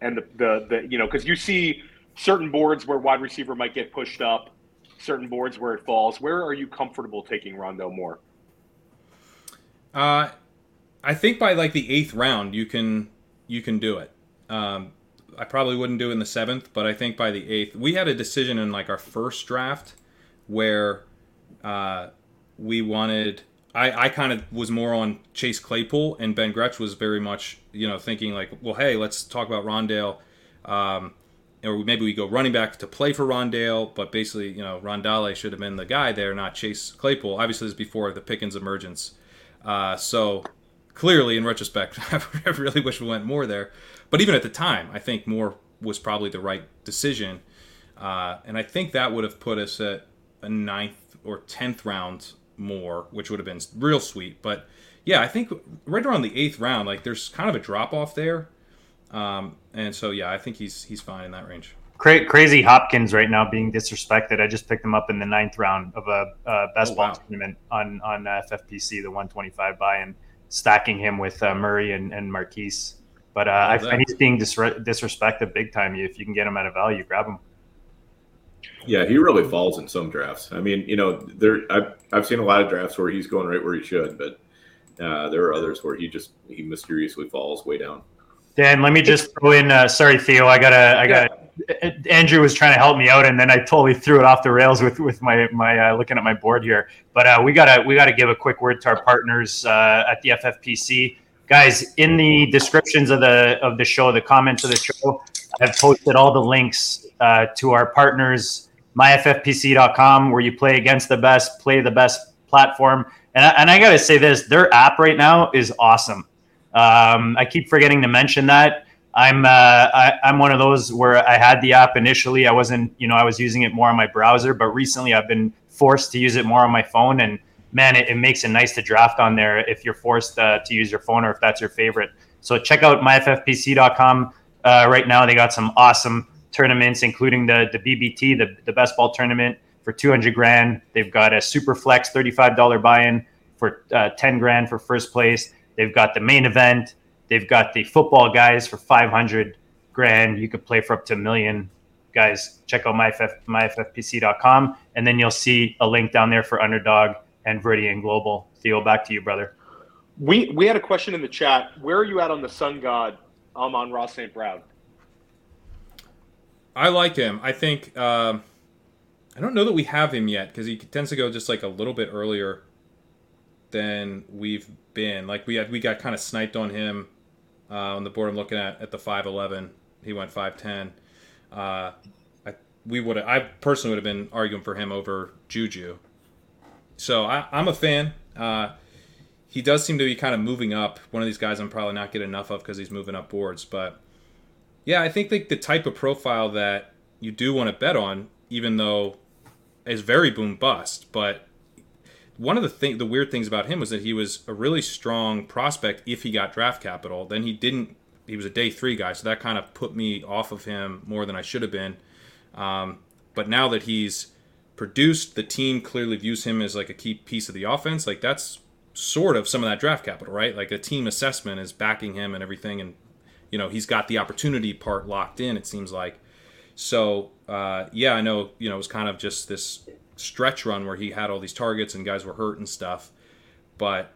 And the the, the you know because you see certain boards where wide receiver might get pushed up, certain boards where it falls. Where are you comfortable taking Rondale Moore? Uh, I think by like the eighth round, you can you can do it. Um, I probably wouldn't do in the seventh, but I think by the eighth, we had a decision in like our first draft where uh, we wanted. I, I kind of was more on Chase Claypool, and Ben Gretch was very much you know thinking like, well, hey, let's talk about Rondale. Um, or maybe we go running back to play for Rondale, but basically, you know, Rondale should have been the guy there, not Chase Claypool. Obviously, this is before the Pickens emergence. Uh, so clearly, in retrospect, I really wish we went more there. But even at the time, I think Moore was probably the right decision. Uh, and I think that would have put us at a ninth or tenth round Moore, which would have been real sweet. But yeah, I think right around the eighth round, like there's kind of a drop off there. Um, and so yeah, I think he's he's fine in that range. Cra- crazy Hopkins right now being disrespected. I just picked him up in the ninth round of a, uh best Oh, ball wow. tournament on on FFPC, the 125 buy, and stacking him with uh, Murray and, and Marquise. But uh, I Love find he's being disre- disrespected big time. If you can get him at a value, grab him. Yeah, he really falls in some drafts. I mean, you know, there I've I've seen a lot of drafts where he's going right where he should, but uh, there are others where he just he mysteriously falls way down. Dan, let me just throw in. Uh, sorry, Theo. I gotta. I got. to Andrew was trying to help me out, and then I totally threw it off the rails with with my my uh, looking at my board here. But uh, we gotta we gotta give a quick word to our partners uh, at the FFPC guys. In the descriptions of the of the show, the comments of the show, I've posted all the links uh, to our partners, myffpc.com, where you play against the best, play the best platform. And I, and I gotta say this, their app right now is awesome. Um, I keep forgetting to mention that. I'm uh, I, I'm one of those where I had the app initially. I wasn't, you know, I was using it more on my browser, but recently I've been forced to use it more on my phone, and man, it, it makes it nice to draft on there if you're forced uh, to use your phone or if that's your favorite. So check out myffpc.com. Uh, right now, they got some awesome tournaments, including the the BBT, the the best ball tournament for 200 grand. They've got a super flex $35 buy-in for uh, 10 grand for first place. They've got the main event. They've got the football guys for 500 grand. You could play for up to a million. Guys, check out myff, myffpc.com, and then you'll see a link down there for Underdog and Viridian Global. Theo, back to you, brother. We we had a question in the chat. Where are you at on the Sun God, um, on Ross St. Brown? I like him. I think um, I don't know that we have him yet because he tends to go just like a little bit earlier than we've been. Like we had, we got kind of sniped on him uh, on the board. I'm looking at at the five eleven. He went five ten. Uh, I we would I personally would have been arguing for him over Juju. So I, I'm a fan. Uh, he does seem to be kind of moving up. One of these guys I'm probably not getting enough of because he's moving up boards. But yeah, I think like the type of profile that you do want to bet on, even though is very boom bust. But one of the thing, the weird things about him was that he was a really strong prospect if he got draft capital. Then he didn't. He was a day three guy, so that kind of put me off of him more than I should have been. Um, but now that he's produced, the team clearly views him as like a key piece of the offense. Like that's sort of some of that draft capital, right? Like a team assessment is backing him and everything, and you know he's got the opportunity part locked in. It seems like. So uh, yeah, I know you know it was kind of just this stretch run where he had all these targets and guys were hurt and stuff, but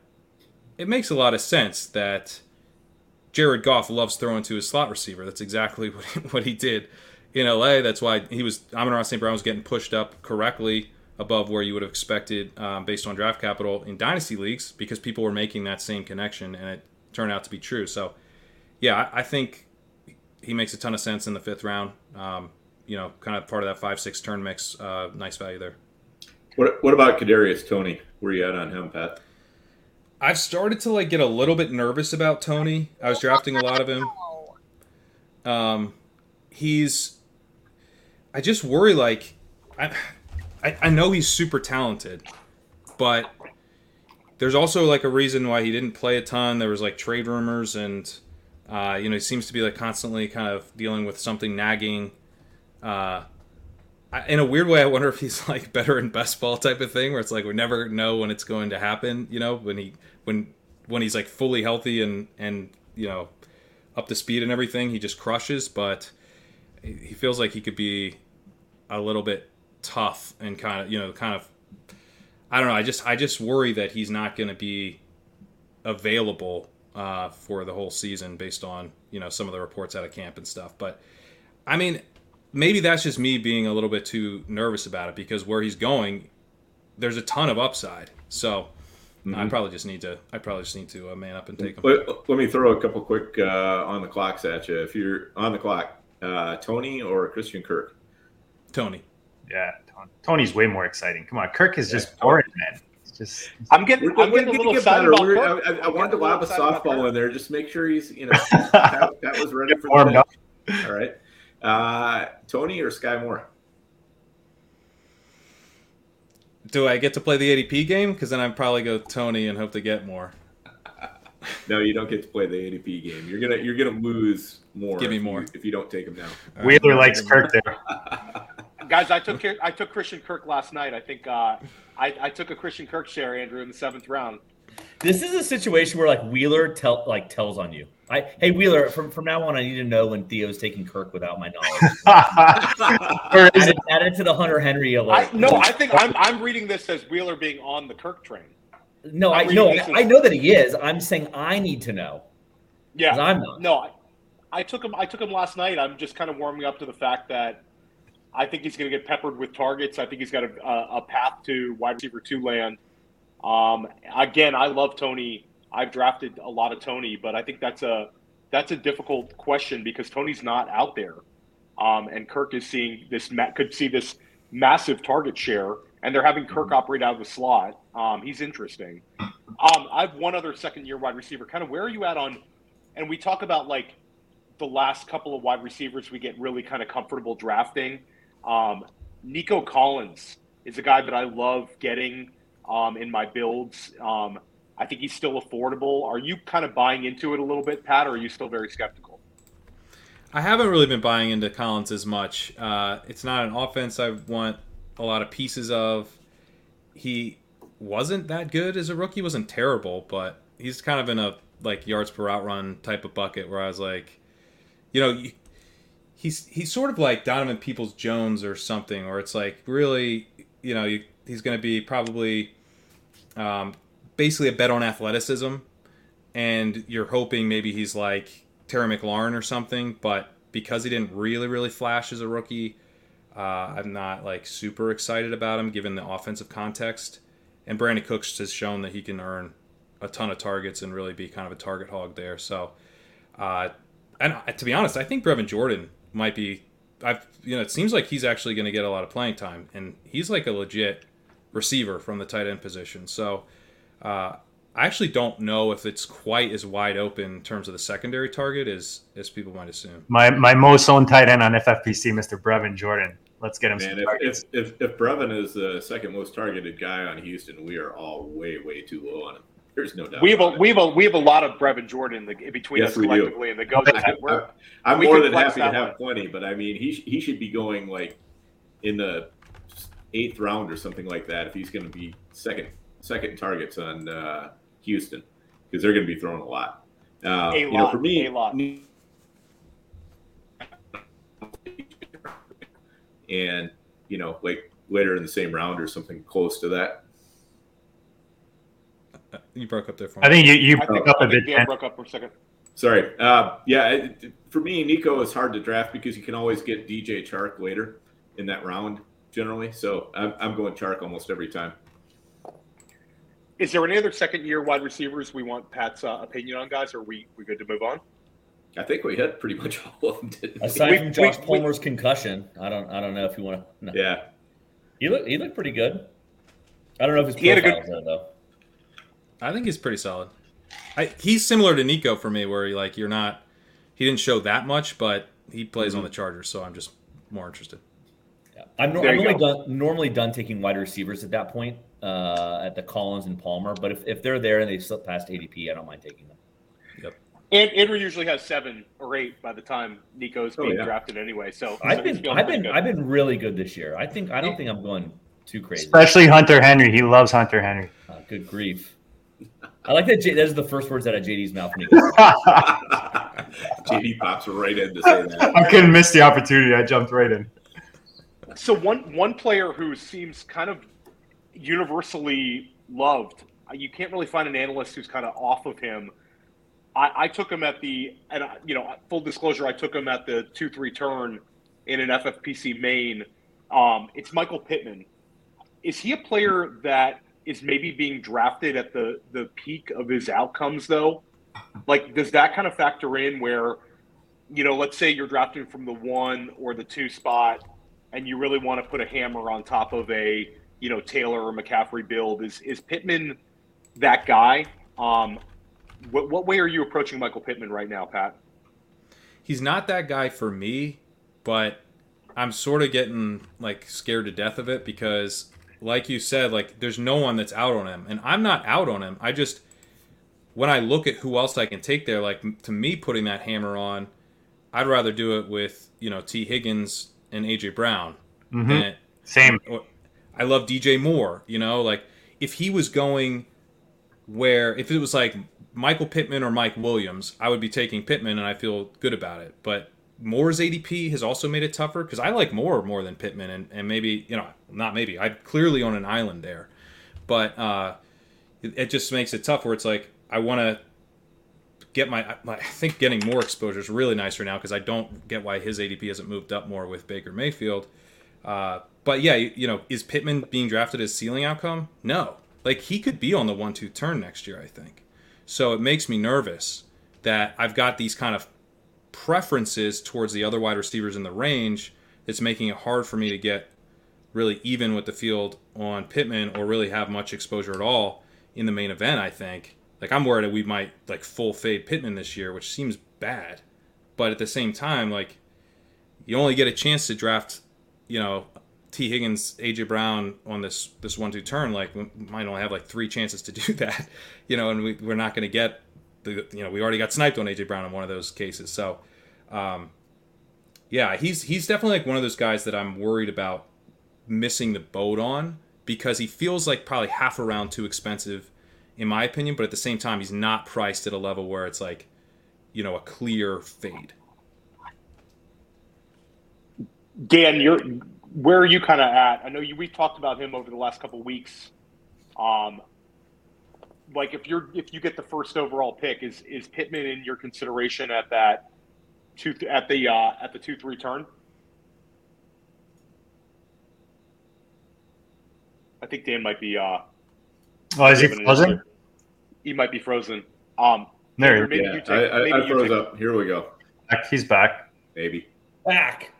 it makes a lot of sense that Jared Goff loves throwing to his slot receiver. That's exactly what he, what he did in LA. That's why he was Amon-Ra St. Brown was getting pushed up correctly above where you would have expected um, based on draft capital in dynasty leagues because people were making that same connection and it turned out to be true. So, yeah, I, I think he makes a ton of sense in the fifth round. Um, you know, kind of part of that five six turn mix. Uh, nice value there. What What about Kadarius Toney? Where you at on him, Pat? I've started to like get a little bit nervous about Toney. I was drafting a lot of him. Um, he's. I just worry like, I, I, I know he's super talented, but there's also like a reason why he didn't play a ton. There was like trade rumors, and uh, you know he seems to be like constantly kind of dealing with something nagging. Uh, in a weird way, I wonder if he's like better in best ball type of thing, where it's like we never know when it's going to happen. You know, when he when when he's like fully healthy and and you know up to speed and everything, he just crushes. But he feels like he could be a little bit tough and kind of you know kind of I don't know. I just I just worry that he's not going to be available uh, for the whole season based on you know some of the reports out of camp and stuff. But I mean, maybe that's just me being a little bit too nervous about it because where he's going, there's a ton of upside. So mm-hmm. I probably just need to. I probably just need to uh, man up and take him. Let, let me throw a couple quick uh, on the clocks at you. If you're on the clock, uh, Toney or Christian Kirk? Toney. Yeah, Toney's way more exciting. Come on, Kirk is just boring, man. It's just. I'm getting. I'm getting a little get better. I, I wanted to lob a softball in there. Just make sure he's. You know, that, that was ready for the All right. Uh, Toney or Skyy Moore? Do I get to play the ADP game? Because then I'd probably go Toney and hope to get more. no, you don't get to play the ADP game. You're gonna you're gonna lose more. Give me more if you, if you don't take him now. Wheeler right. likes Kirk there. Guys, I took I took Christian Kirk last night. I think uh, I, I took a Christian Kirk share, Andrew, in the seventh round. This is a situation where like Wheeler tell like tells on you. I hey Wheeler, from from now on, I need to know when Theo's taking Kirk without my knowledge. add, it, add it to the Hunter Henry alert. I, no, I think I'm I'm reading this as Wheeler being on the Kirk train. No, I'm I know I, I, know that he is. I'm saying I need to know. Yeah, I'm not. No, I, I took him. I took him last night. I'm just kind of warming up to the fact that I think he's going to get peppered with targets. I think he's got a, a, a path to wide receiver two land. Um, again, I love Toney. I've drafted a lot of Toney, but I think that's a that's a difficult question because Toney's not out there, um, and Kirk is seeing this could see this massive target share, and they're having Kirk operate out of the slot. Um, he's interesting. Um, I have one other second year wide receiver. Kind of where are you at on? And we talk about like the last couple of wide receivers we get really kind of comfortable drafting. Um, Nico Collins is a guy that I love getting um, in my builds. Um, I think he's still affordable. Are you kind of buying into it a little bit, Pat, or are you still very skeptical? I haven't really been buying into Collins as much. Uh, it's not an offense I want a lot of pieces of. He wasn't that good as a rookie. wasn't terrible, but he's kind of in a like yards per route run type of bucket where I was like, you know, he's he's sort of like Donovan Peoples Jones or something, or it's like really, you know, you, he's going to be probably um, basically a bet on athleticism, and you're hoping maybe he's like Terry McLaurin or something, but because he didn't really really flash as a rookie, uh, I'm not like super excited about him given the offensive context. And Brandin Cooks has shown that he can earn a ton of targets and really be kind of a target hog there. So, uh, and to be honest, I think Brevin Jordan might be. I've you know it seems like he's actually going to get a lot of playing time, and he's like a legit receiver from the tight end position. So, uh, I actually don't know if it's quite as wide open in terms of the secondary target as as people might assume. My my most owned tight end on FFPC, Mr. Brevin Jordan. Let's get him Man, if, if, if, if Brevin is the second most targeted guy on Houston, we are all way, way too low on him. There's no doubt. We have a we have a we have a lot of Brevin Jordan the, between yes, us collectively, and the goes. I, am more than happy to have plenty, but I mean, he he should be going like in the eighth round or something like that if he's going to be second second targets on uh, Houston because they're going to be throwing a lot. Uh, a you lot, know, for me, a lot. and you know, like later in the same round or something close to that. You broke up there for me. I think you you I broke think, up a I think bit. Dan broke up for a second. Sorry. Uh, yeah, it, for me, Nico is hard to draft because you can always get DJ Chark later in that round generally. So I'm, I'm going Chark almost every time. Is there any other second year wide receivers we want Pat's uh, opinion on, guys? Or are we we good to move on? I think we hit pretty much all of them. Didn't? Aside We- from Josh we- Palmer's concussion, I don't I don't know if you want to. No. Yeah. He looked he looked pretty good. I don't know if his He had a good- is there though. I think he's pretty solid. I, he's similar to Nico for me, where he, like you're not. He didn't show that much, but he plays on the Chargers, so I'm just more interested. Yeah. I'm, nor- There I'm normally go. done normally done taking wide receivers at that point uh, at the Collins and Palmer, but if, if they're there and they slip past ADP, I don't mind taking them. And Andrew usually has seven or eight by the time Nico's Oh, being yeah. drafted anyway. So I've so been I've been good. I've been really good this year. I think I don't think I'm going too crazy. Especially Hunter Henry. He loves Hunter Henry. Uh, good grief. I like that. J- that's the first words out of JD's mouth. When JD pops right in to say that. I couldn't miss the opportunity. I jumped right in. So one one player who seems kind of universally loved. You can't really find an analyst who's kind of off of him. I, I took him at the and I, you know full disclosure, I took him at the two three turn in an FFPC main. Um, it's Michael Pittman. Is he a player that is maybe being drafted at the the peak of his outcomes though? Like, does that kind of factor in where, you know, let's say you're drafting from the one or the two spot, and you really want to put a hammer on top of a you know Taylor or McCaffrey build. Is is Pittman that guy? Um, what what way are you approaching Michael Pittman right now, Pat? He's not that guy for me, but I'm sort of getting like scared to death of it because, like you said, like there's no one that's out on him, and I'm not out on him. I just when I look at who else I can take there, like to me putting that hammer on, I'd rather do it with you know Tee Higgins and AJ Brown. Mhm. than- Same. or- I love DJ Moore. You know, like if he was going where if it was like Michael Pittman or Mike Williams, I would be taking Pittman, and I feel good about it. But Moore's ADP has also made it tougher because I like Moore more than Pittman, and, and maybe you know not maybe I'm clearly on an island there, but uh, it, it just makes it tough where it's like I want to get my I think getting more exposure is really nice right now because I don't get why his ADP hasn't moved up more with Baker Mayfield. Uh, but yeah, you, you know, is Pittman being drafted as ceiling outcome? No. Like he could be on the one-two turn next year, I think. So it makes me nervous that I've got these kind of preferences towards the other wide receivers in the range. It's making it hard for me to get really even with the field on Pittman or really have much exposure at all in the main event. I think. Like I'm worried that we might like full fade Pittman this year, which seems bad. But at the same time, like you only get a chance to draft, you know, Tee Higgins, AJ Brown on this this one two turn, like we might only have like three chances to do that, you know, and we, we're not going to get the you know we already got sniped on AJ Brown in one of those cases, so um, yeah, he's he's definitely like one of those guys that I'm worried about missing the boat on because he feels like probably half a round too expensive, in my opinion. But at the same time, he's not priced at a level where it's like, you know, a clear fade. Dan, you're where are you kind of at? I know you we talked about him over the last couple weeks. Um, like if you're if you get the first overall pick, is is Pittman in your consideration at that two at the uh, at the two three turn? I think Dan might be. Uh, Oh, is he frozen? answer. He might be frozen. Um, There, maybe Yeah, you take, I, I, maybe I you froze take- up. Here we go. back. he's back. Maybe. Back.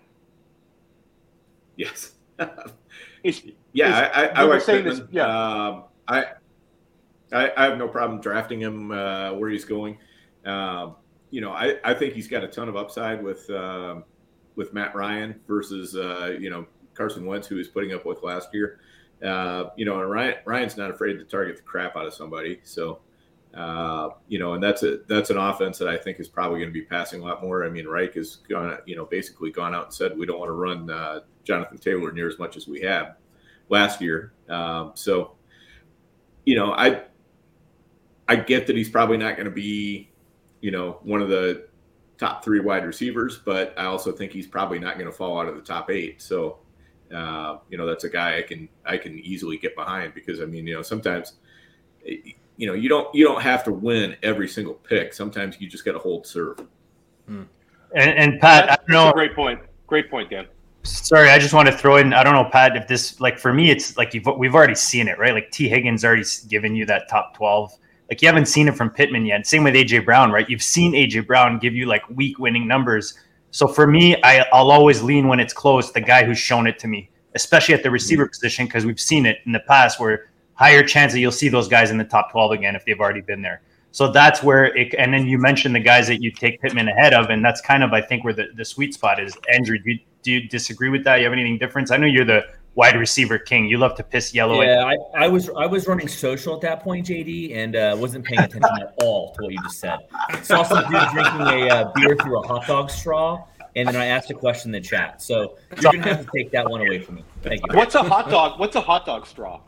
Yes. Is, Yeah, Is- I, I, I you were like saying Pittman. this- yeah. Um, I, I, I have no problem drafting him uh, where he's going. Um, you know, I, I think he's got a ton of upside with um, with Matt Ryan versus uh, you know Carson Wentz, who he's putting up with last year. Uh, you know, and Ryan Ryan's not afraid to target the crap out of somebody. So, uh, you know, and that's a that's an offense that I think is probably going to be passing a lot more. I mean, Reich has gone, you know, basically gone out and said we don't want to run uh, Jonathan Taylor near as much as we have last year. Um, so, you know, I I get that he's probably not going to be, you know, one of the top three wide receivers, but I also think he's probably not going to fall out of the top eight. So, uh, you know, that's a guy I can I can easily get behind because I mean, you know, sometimes, you know, you don't you don't have to win every single pick. Sometimes you just got to hold serve. And, and Pat, I don't know. that's a great point. Great point, Dan. Sorry, I just want to throw in. I don't know, Pat, if this like for me, it's like you've we've already seen it, right? Like Tee Higgins already s- given you that top twelve. Like you haven't seen it from Pittman yet. Same with AJ Brown, right? You've seen AJ Brown give you like week winning numbers. So for me, I, I'll always lean when it's close. The guy who's shown it to me, especially at the receiver position, because we've seen it in the past where higher chance that you'll see those guys in the top twelve again if they've already been there. So that's where it. And then you mentioned the guys that you take Pittman ahead of, and that's kind of I think where the, the sweet spot is. Andrew, do you, do you disagree with that? You have anything different? I know you're the wide receiver king. You love to piss yellow. Yeah, I, I was I was running social at that point, JD, and uh, wasn't paying attention at all to what you just said. Saw some dude drinking a uh, beer through a hot dog straw, and then I asked a question in the chat. So you're gonna have to take that one away from me. Thank you. What's a hot dog? What's a hot dog straw?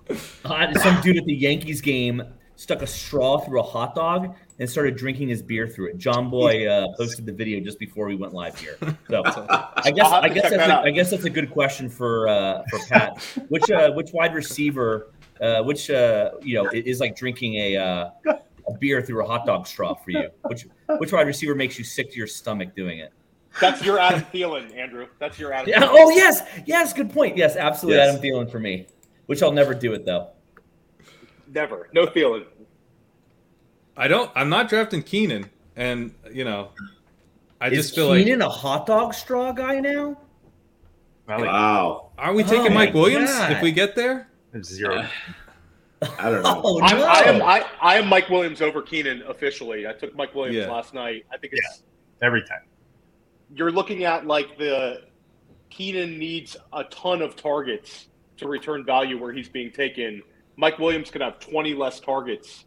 Uh, some dude at the Yankees game stuck a straw through a hot dog and started drinking his beer through it. John Boy uh, posted the video just before we went live here. So I guess I'll have I to guess that's that a, guess that's a good question for uh, for Pat. Which uh, which wide receiver, uh, which uh, you know, is like drinking a uh, a beer through a hot dog straw for you? Which which wide receiver makes you sick to your stomach doing it? That's your Adam Thielen, Andrew. That's your Adam. Yeah. Oh yes, yes. Good point. Yes, absolutely. Yes. Adam Thielen for me. Which I'll never do it though. Never. No Thielen. I don't. I'm not drafting Keenan, and you know, I Is just feel like Keenan a hot dog straw guy now? Well, Wow. are we Oh taking my Mike Williams God. if we get there? zero. Uh, I don't know. Oh I'm, no! I am I, I am Mike Williams over Keenan officially. I took Mike Williams Yeah. last night. I think it's yeah. Every time. you're looking at like the Keenan needs a ton of targets to return value where he's being taken. Mike Williams could have 20 less targets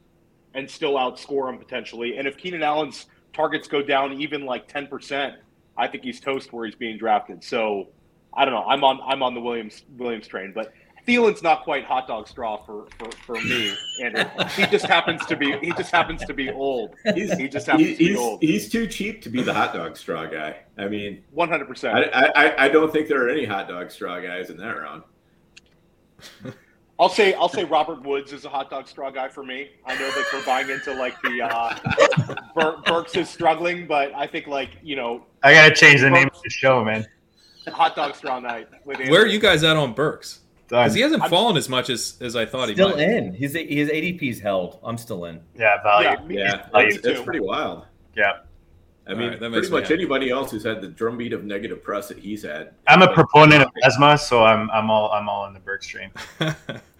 and still outscore him potentially. And if Keenan Allen's targets go down even like 10%, I think he's toast where he's being drafted. So I don't know. I'm on I'm on the Williams Williams train, but Thielen's not quite hot dog straw for, for, for me, Andrew. He just happens to be he just happens to be old. He's, He just happens he's, to be old. he's too cheap to be the hot dog straw guy. I mean, 100%. I, I, I don't think there are any hot dog straw guys in that round. I'll say I'll say Robert Woods is a hot dog straw guy for me. I know that we're buying into like the uh, Bur- Burks is struggling, but I think like you know I gotta change the name of the show, man. hot dog straw night with Where are you guys at on Burks? Because he hasn't I'm- fallen as much as, as I thought he Still might. in. His his ADP's held. I'm still in. yeah, value. Yeah, me, Yeah, me that's, too. pretty wild. Yeah. I mean, right, that pretty much happy. anybody else who's had the drumbeat of negative press that he's had. I'm a proponent of Esma, so I'm I'm all I'm all in the Burke stream.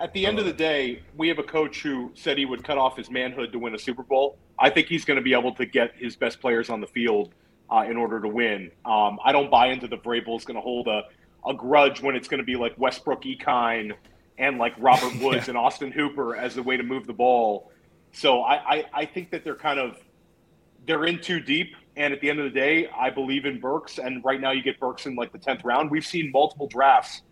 At the end of the day, we have a coach who said he would cut off his manhood to win a Super Bowl. I think he's going to be able to get his best players on the field uh, in order to win. Um, I don't buy into the Vrabel's going to hold a a grudge when it's going to be like Westbrook-Ikhine and like Robert Woods yeah. and Austin Hooper as the way to move the ball. So I, I, I think that they're kind of they're in too deep. And at the end of the day, I believe in Burks. And right now, you get Burks in like the tenth round. We've seen multiple drafts,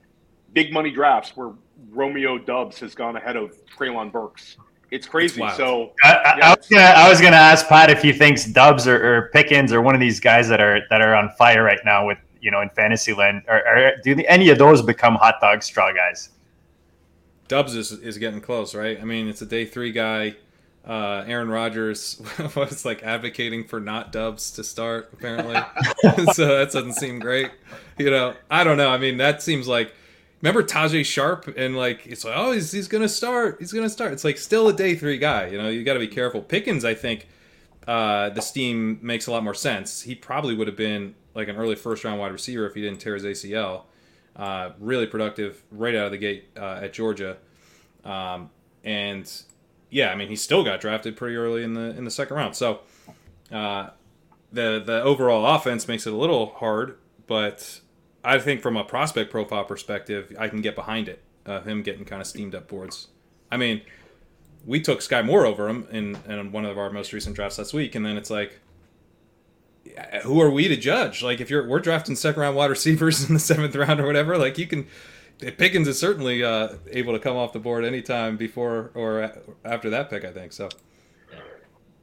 big money drafts, where Romeo Doubs has gone ahead of Treylon Burks. It's crazy. It's so I, yeah, I, was gonna, I, was gonna, ask Pat if he thinks Doubs or, or, Pickens or one of these guys that are that are on fire right now with you know in fantasy land, or, or do any of those become hot dog straw guys? Doubs is, is getting close, right? I mean, it's a day three guy. Uh, Aaron Rodgers was like advocating for not Doubs to start, apparently. so that doesn't seem great. You know, I don't know. I mean, that seems like remember Tajae Sharpe and like it's like oh he's, he's gonna start he's gonna start. It's like still a day three guy you know you got to be careful. Pickens I think uh, the steam makes a lot more sense. He probably would have been like an early first round wide receiver if he didn't tear his ACL uh, really productive right out of the gate uh, at Georgia. Um, and yeah I mean he still got drafted pretty early in the in the second round. So uh, the the overall offense makes it a little hard but I think from a prospect profile perspective, I can get behind it. Uh, him getting kind of steamed up boards. I mean, we took Skyy Moore over him in, in one of our most recent drafts last week, and then it's like, who are we to judge? Like, if you're we're drafting second round wide receivers in the seventh round or whatever, like you can. Pickens is certainly uh, able to come off the board anytime before or after that pick, I think. So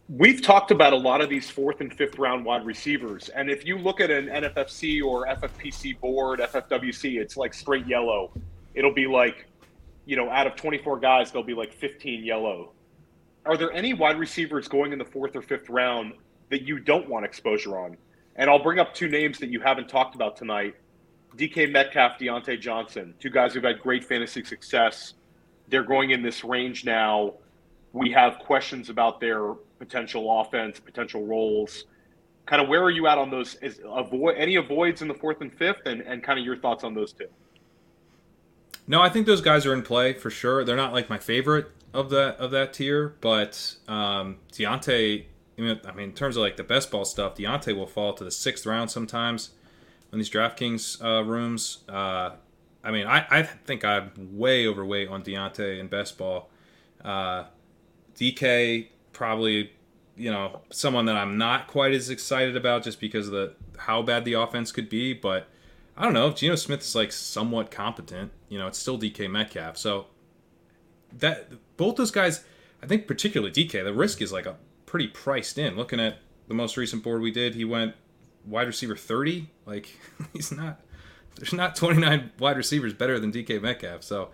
we've talked about a lot of these fourth and fifth round wide receivers. And if you look at an NFFC or FFPC board, FFWC, it's like straight yellow. It'll be like, you know, out of 24 guys, there'll be like 15 yellow. Are there any wide receivers going in the fourth or fifth round that you don't want exposure on? And I'll bring up two names that you haven't talked about tonight DK Metcalf, Diontae Johnson, two guys who've had great fantasy success. They're going in this range now. We have questions about their potential offense, potential roles. Kind of where are you at on those? Is avoid any avoids in the fourth and fifth, and, and kind of your thoughts on those two? No, I think those guys are in play for sure. They're not like my favorite of that of that tier, but um, Diontae. I mean, in terms of like the best ball stuff, Diontae will fall to the sixth round sometimes in these DraftKings uh, rooms. Uh, I mean, I, I think I'm way overweight on Diontae in best ball. Uh, DK probably you know someone that I'm not quite as excited about just because of the how bad the offense could be. But I don't know Geno Smith is like somewhat competent. You know, it's still DK Metcalf. So that both those guys, I think particularly DK, the risk is like a pretty priced in. Looking at the most recent board we did, he went wide receiver 30. Like he's not. There's not 29 wide receivers better than DK Metcalf. So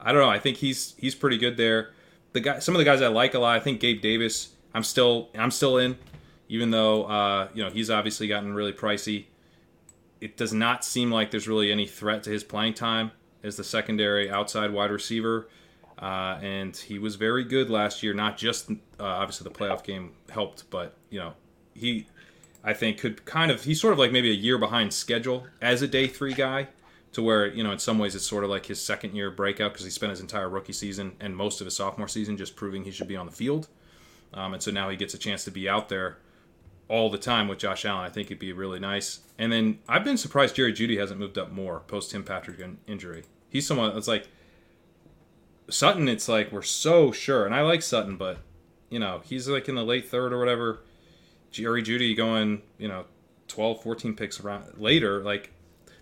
I don't know. I think he's he's pretty good there the guy, some of the guys I like a lot. I think Gabe Davis. I'm still I'm still in, even though uh, you know he's obviously gotten really pricey. It does not seem like there's really any threat to his playing time as the secondary outside wide receiver. Uh, and he was very good last year. Not just uh, obviously the playoff game helped, but you know he, I think, could kind of he's sort of like maybe a year behind schedule as a day three guy to where you know in some ways it's sort of like his second year breakout because he spent his entire rookie season and most of his sophomore season just proving he should be on the field, um, and so now he gets a chance to be out there all the time with Josh Allen. I think it'd be really nice. And then I've been surprised Jerry Jeudy hasn't moved up more post Tim Patrick injury. He's someone that's like Sutton. It's like we're so sure, and I like Sutton, but you know he's like in the late third or whatever. Jerry Jeudy going, you know, 12, 14 picks around later, like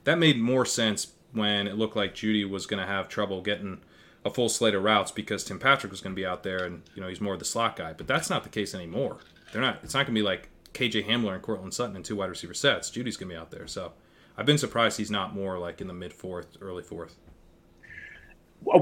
that made more sense when it looked like Jeudy was going to have trouble getting a full slate of routes because Tim Patrick was going to be out there and you know he's more of the slot guy. But that's not the case anymore. They're not. It's not going to be like KJ Hamler and Courtland Sutton in two wide receiver sets. Jeudy's going to be out there. So I've been surprised he's not more like in the mid fourth, early fourth.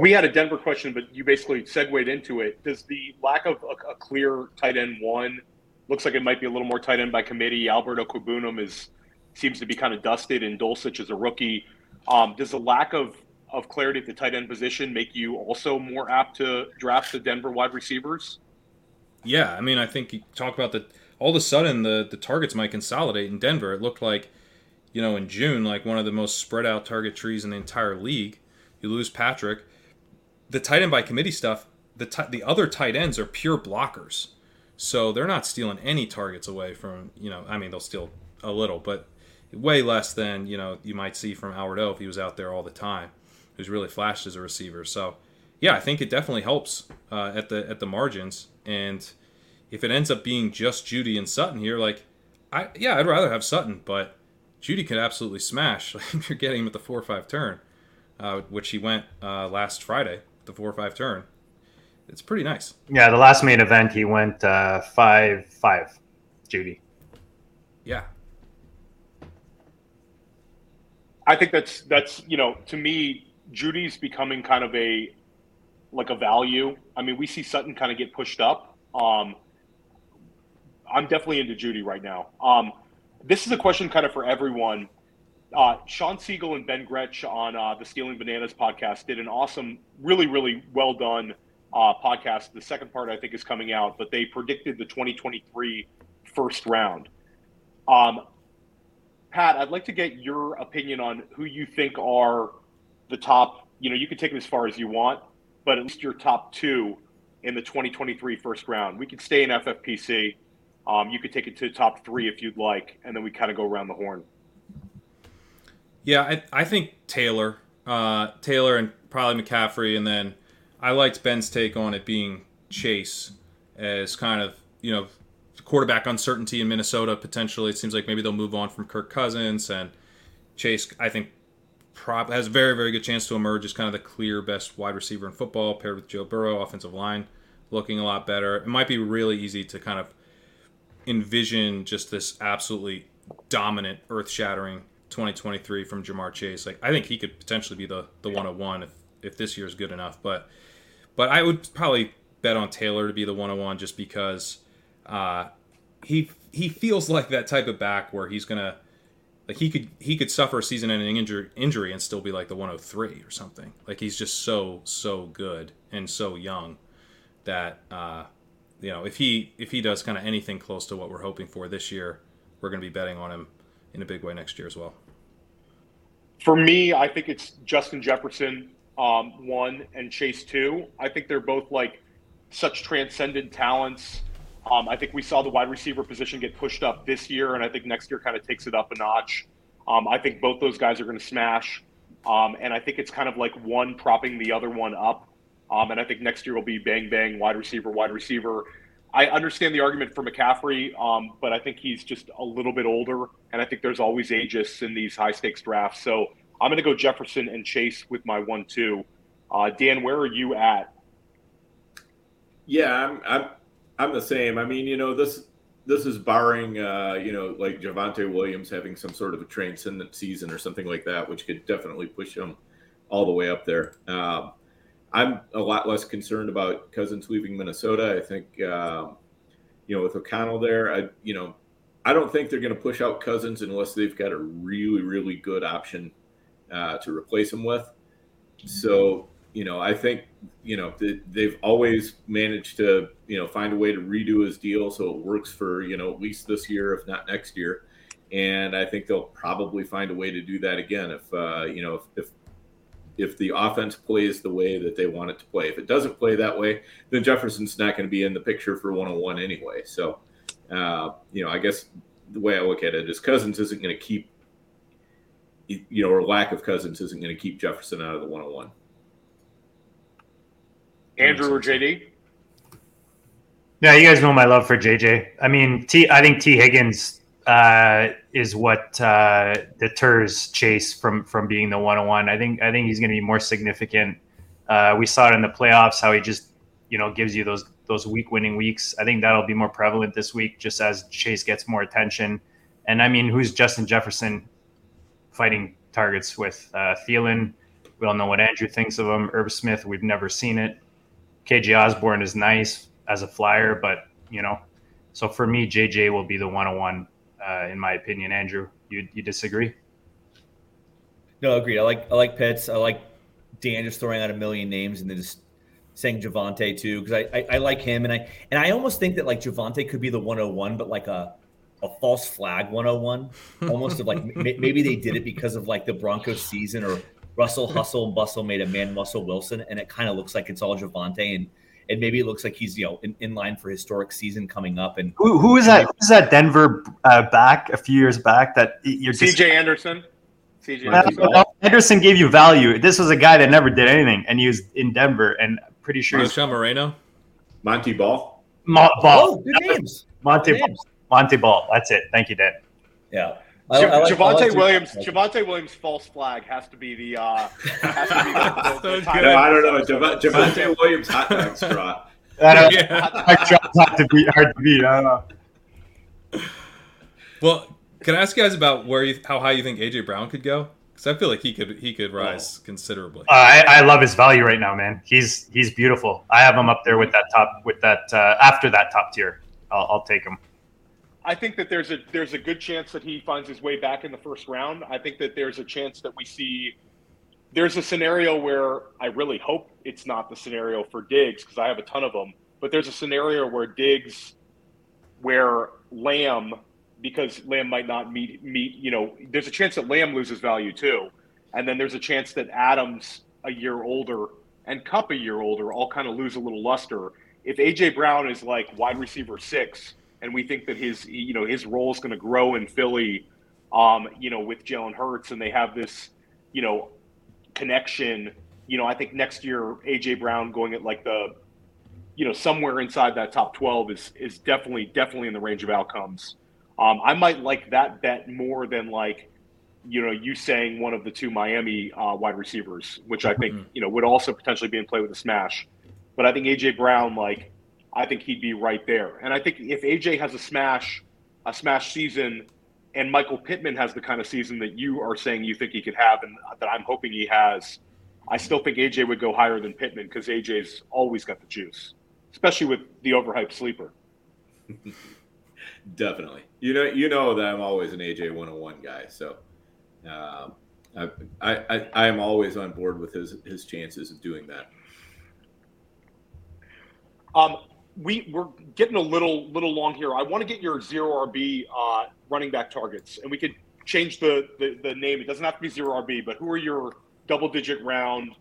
We had a Denver question, but you basically segued into it. Does the lack of a, a clear tight end one looks like it might be a little more tight end by committee? Albert Okwuegbunam is seems to be kind of dusted, and Dulcich is a rookie. Um, does the lack of of clarity at the tight end position make you also more apt to draft the Denver wide receivers? Yeah, I mean, I think you talk about the all of a sudden the the targets might consolidate in Denver. It looked like, you know, in June, like one of the most spread out target trees in the entire league. You lose Patrick. The tight end by committee stuff. The t- the other tight ends are pure blockers, so they're not stealing any targets away from you know. I mean, they'll steal a little, but way less than you know you might see from Howard O if he was out there all the time, who's really flashed as a receiver. So yeah, I think it definitely helps uh, at the at the margins. And if it ends up being just Jeudy and Sutton here, like I yeah, I'd rather have Sutton, but Jeudy could absolutely smash. Like you're getting him at the four or five turn, uh, which he went uh, last Friday, the four or five turn. It's pretty nice. Yeah, the last main event he went uh, five five, Jeudy. Yeah, I think that's that's you know to me Jeudy's becoming kind of a like a value. I mean, we see Sutton kind of get pushed up. Um, I'm definitely into Jeudy right now. Um, this is a question kind of for everyone. Uh, Shawn Siegele and Ben Gretch on uh, the Stealing Bananas podcast did an awesome, really, really well done uh, podcast. The second part, I think, is coming out, but they predicted the 2023 first round. Um, Pat, I'd like to get your opinion on who you think are the top. You know, you can take it as far as you want, but at least your top two in the 2023 first round. We could stay in FFPC. Um, you could take it to the top three if you'd like, and then we kind of go around the horn. Yeah, I, I think Taylor, uh, Taylor, and probably McCaffrey, and then I liked Ben's take on it being Chase as kind of you know quarterback uncertainty in Minnesota potentially. It seems like maybe they'll move on from Kirk Cousins and Chase. I think prop has a very very good chance to emerge as kind of the clear best wide receiver in football paired with Joe Burrow, offensive line looking a lot better. It might be really easy to kind of envision just this absolutely dominant, earth shattering 2023 from Ja'Marr Chase. Like I think he could potentially be the the 101 if if this year is good enough. But but I would probably bet on Taylor to be the 101 just because uh, he he feels like that type of back where he's gonna like he could he could suffer a season-ending injury injury and still be like the 103 or something. Like he's just so so good and so young that uh, you know if he if he does kind of anything close to what we're hoping for this year, we're going to be betting on him in a big way next year as well. For me, I think it's Justin Jefferson um, one and Chase two. I think they're both like such transcendent talents. Um, I think we saw the wide receiver position get pushed up this year, and I think next year kind of takes it up a notch. Um, I think both those guys are going to smash, um, and I think it's kind of like one propping the other one up. Um, and I think next year will be bang bang wide receiver, wide receiver. I understand the argument for McCaffrey, um, but I think he's just a little bit older, and I think there's always ages in these high stakes drafts. So I'm going to go Jefferson and Chase with my one two. Uh, Dan, where are you at? Yeah, I'm, I'm I'm the same. I mean, you know, this this is barring, uh, you know, like Javonte Williams having some sort of a transcendent season or something like that, which could definitely push him all the way up there. Um, I'm a lot less concerned about Cousins leaving Minnesota. I think, um, you know, with O'Connell there, I, you know, I don't think they're going to push out Cousins unless they've got a really, really good option uh, to replace him with. So you know, I think you know they've always managed to you know find a way to redo his deal so it works for you know at least this year, if not next year. And I think they'll probably find a way to do that again if uh, you know if, if if the offense plays the way that they want it to play. If it doesn't play that way, then Jefferson's not going to be in the picture for 101 anyway. So, uh, you know, I guess the way I look at it is Cousins isn't going to keep, you know, or lack of Cousins isn't going to keep Jefferson out of the 101. Andrew or JD? Yeah, you guys know my love for JJ. I mean, T. I think T. Higgins uh, is what uh, deters Chase from from being the 101. I think I think he's going to be more significant. Uh, we saw it in the playoffs how he just you know gives you those those week winning weeks. I think that'll be more prevalent this week, just as Chase gets more attention. And I mean, who's Justin Jefferson fighting targets with uh, Thielen? We all know what Andrew thinks of him. Irv Smith, we've never seen it. KJ Osborn is nice as a flyer, but you know, so for me, JJ will be the 101 uh, in my opinion. Andrew, you you disagree? No, agreed. I like I like Pitts. I like Dan just throwing out a million names and then just saying Javonte too because I, I, I like him and I and I almost think that like Javonte could be the 101, but like a a false flag 101, almost of like maybe they did it because of like the Broncos season or Russell Hustle and Bustle made a man Russell Wilson, and it kind of looks like it's all Javonte. And and maybe it looks like he's you know in, in line for historic season coming up. And Who, who is that? Who's that Denver uh, back a few years back that you're just CJ Anderson. CJ Anderson. well, Anderson gave you value. This was a guy that never did anything, and he was in Denver, and pretty sure he's Marshall Moreno. Montee Ball. Mo- Ball. oh, good names. Montee Good Ball. names. Montee Ball. That's it. Thank you, Dan. Yeah. Ja- I- I like- I Javonte like to- Williams. Javonte Williams false flag has to be the uh, has to be the, the, the good. No, I don't know. Jav- Javonte Williams hot dog straw. I don't, Yeah. hard to beat. Hard to beat. I don't know. Well, can I ask you guys about where you, how high you think AJ Brown could go? Because I feel like he could he could rise considerably. Uh, I, I love his value right now, man. He's he's beautiful. I have him up there with that top with that uh, after that top tier. I'll, I'll take him. I think that there's a there's a good chance that he finds his way back in the first round. I think that there's a chance that we see there's a scenario where I really hope it's not the scenario for Diggs because I have a ton of them, but there's a scenario where Diggs where Lamb because Lamb might not meet meet, you know, there's a chance that Lamb loses value too. And then there's a chance that Adams a year older and Kupp a year older all kind of lose a little luster. If AJ Brown is like wide receiver 6 and we think that his you know his role is going to grow in Philly, um, you know, with Jalen Hurts, and they have this, you know, connection. You know, I think next year AJ Brown going at like the, you know, somewhere inside that top twelve is is definitely definitely in the range of outcomes. Um, I might like that bet more than like, you know, you saying one of the two Miami uh, wide receivers, which I think you know would also potentially be in play with a smash. But I think AJ Brown like I think he'd be right there. And I think if AJ has a smash, a smash season, and Michael Pittman has the kind of season that you are saying you think he could have, and that I'm hoping he has, I still think AJ would go higher than Pittman because AJ's always got the juice, especially with the overhyped sleeper. Definitely. You know, you know that I'm always an AJ 101 guy. So, um, I, I, I, I am always on board with his his chances of doing that. Um, we we're getting a little little long here. I want to get your zero RB uh, running back targets, and we could change the, the the name. It doesn't have to be zero RB, but who are your double digit round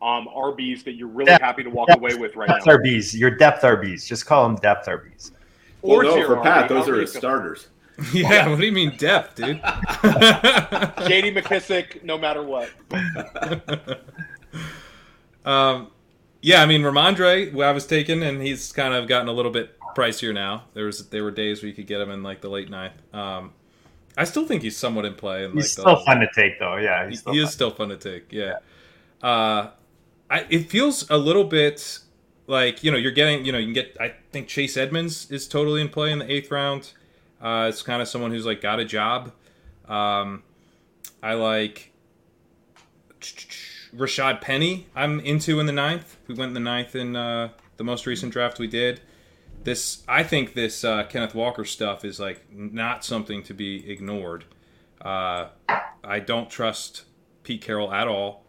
um, RBs that you're really Yeah. happy to walk Yeah. away with right Depth now? RBs. Your depth RBs. Just call them depth RBs. Well, Or no, zero for Pat, RB, those are you his feel. starters. yeah, what do you mean depth, dude? JD McKissick, no matter what. um, yeah, I mean Rhamondre, I was taken, and he's kind of gotten a little bit pricier now. There was there were days where you could get him in like the late ninth. Um, I still think he's somewhat in play. In, He's like, still the, fun to take, though. Yeah, He, he's still he fun. is still fun to take. Yeah. Uh, I it feels a little bit like you know you're getting you know you can get I think Chase Edmonds is totally in play in the eighth round. Uh, it's kind of someone who's like got a job. Um, I like Rashad Penny. I'm into in the ninth. We went in the ninth in uh, the most recent draft we did. This I think this uh, Kenneth Walker stuff is like not something to be ignored. Uh, I don't trust Pete Carroll at all,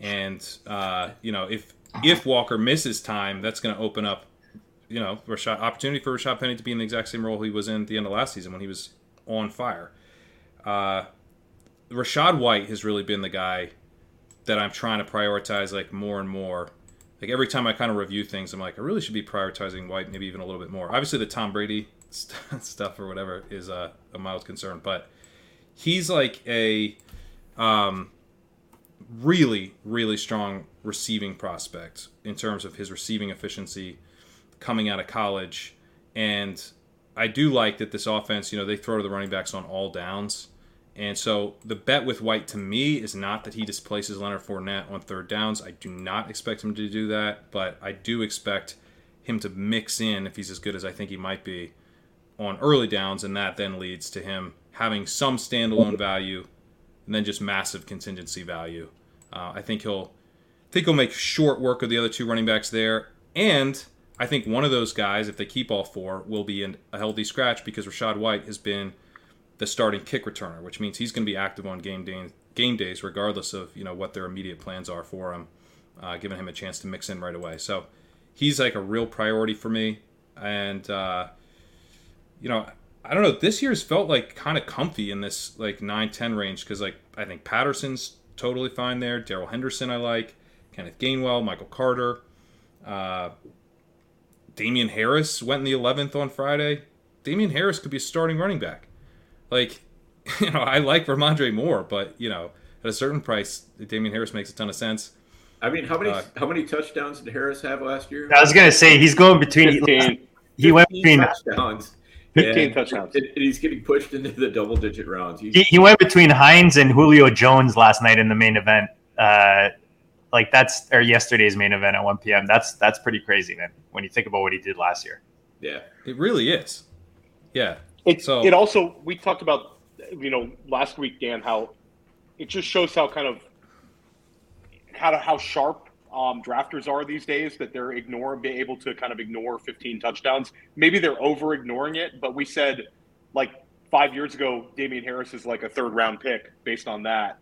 and uh, you know if if Walker misses time, that's going to open up you know Rashad opportunity for Rashad Penny to be in the exact same role he was in at the end of last season when he was on fire. Uh, Rachaad White has really been the guy that I'm trying to prioritize like more and more. Like every time I kind of review things, I'm like, I really should be prioritizing White maybe even a little bit more. Obviously, the Tom Brady st- stuff or whatever is uh, a mild concern, but he's like a um, really, really strong receiving prospect in terms of his receiving efficiency coming out of college. And I do like that this offense, you know, they throw to the running backs on all downs. And so the bet with White to me is not that he displaces Leonard Fournette on third downs. I do not expect him to do that, but I do expect him to mix in if he's as good as I think he might be on early downs, and that then leads to him having some standalone value and then just massive contingency value. Uh, I think he'll I think he'll make short work of the other two running backs there, and I think one of those guys, if they keep all four, will be in a healthy scratch because Rachaad White has been the starting kick returner, which means he's going to be active on game day, game days, regardless of you know what their immediate plans are for him, uh, giving him a chance to mix in right away. So he's like a real priority for me, and uh, you know I don't know. This year's felt like kind of comfy in this like 9-10 range because like I think Patterson's totally fine there. Darrell Henderson I like, Kenneth Gainwell, Michael Carter. Uh, Damien Harris went in the 11th on Friday. Damien Harris could be a starting running back. Like, you know, I like Rhamondre Moore, but you know, at a certain price, Damien Harris makes a ton of sense. I mean, how many Uh, how many touchdowns did Harris have last year? I was gonna say he's going between. 15, He went between. touchdowns. 15 And- touchdowns. And he's getting pushed into the double digit rounds. He, he went between Hines and Julio Jones last night in the main event. Uh, like that's or yesterday's main event at 1 p.m. That's that's pretty crazy, man. When you think about what he did last year. yeah. It really is. Yeah. It, So- it also we talked about you know last week Dan how it just shows how kind of how to, how sharp um, drafters are these days that they're ignoring be able to kind of ignore 15 touchdowns. Maybe they're over ignoring it, but we said like five years ago Damien Harris is like a third round pick based on that,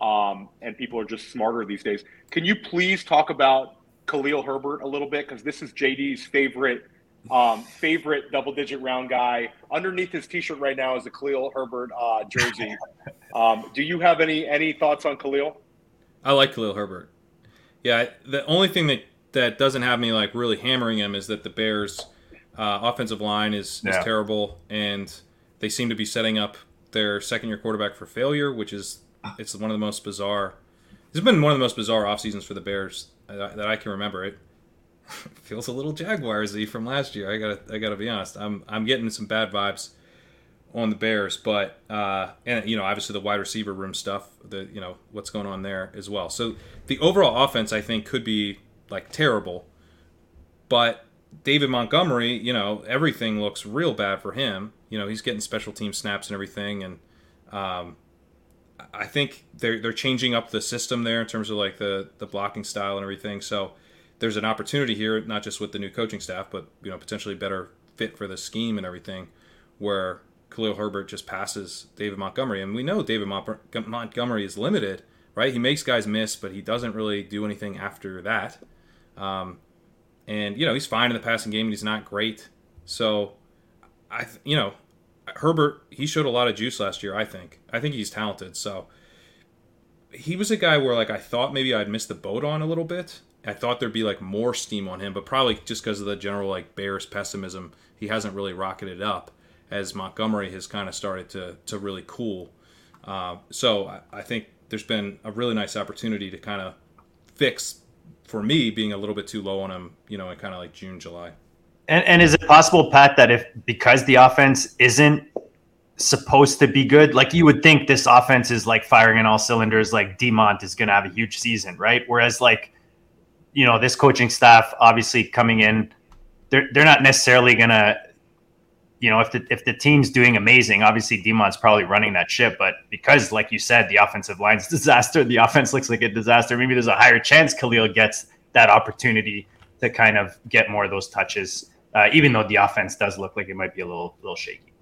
um, and people are just smarter these days. Can you please talk about Khalil Herbert a little bit because this is JD's favorite um, favorite double digit round guy. Underneath his t shirt right now is a Khalil Herbert uh, jersey. um, do you have any any thoughts on Khalil? I like Khalil Herbert. Yeah, the only thing that that doesn't have me like really hammering him is that the Bears' uh, offensive line is, is terrible, and they seem to be setting up their second year quarterback for failure, which is it's one of the most bizarre. It's been one of the most bizarre off seasons for the Bears that, that I can remember. It feels a little Jaguarsy from last year. I gotta I gotta be honest. I'm I'm getting some bad vibes on the Bears, but uh, and you know obviously the wide receiver room stuff, the you know what's going on there as well. So the overall offense I think could be like terrible, but David Montgomery, you know everything looks real bad for him. You know he's getting special team snaps and everything, and um, I think they're they're changing up the system there in terms of like the the blocking style and everything. So there's an opportunity here, not just with the new coaching staff, but you know potentially better fit for the scheme and everything, where Khalil Herbert just passes David Montgomery, and we know David Mont- Montgomery is limited, right? He makes guys miss, but he doesn't really do anything after that. Um, and you know he's fine in the passing game, and he's not great. So I, you know, Herbert he showed a lot of juice last year. I think. I think he's talented. So he was a guy where like I thought maybe I'd missed the boat on a little bit. I thought there'd be like more steam on him, but probably just because of the general like Bears pessimism, he hasn't really rocketed up as Montgomery has kind of started to to really cool. Uh, so I, I think there's been a really nice opportunity to kind of fix for me being a little bit too low on him, you know, in kind of like June, July. And, and is it possible, Pat, that if because the offense isn't supposed to be good, like you would think this offense is like firing on all cylinders, like Demont is going to have a huge season, right? Whereas, like, you know, this coaching staff obviously coming in, they're they're not necessarily going to, you know, if the if the team's doing amazing, obviously Demont's probably running that ship, but because, like you said, the offensive line's a disaster, the offense looks like a disaster. Maybe there's a higher chance Khalil gets that opportunity to kind of get more of those touches uh, even though the offense does look like it might be a little little shaky.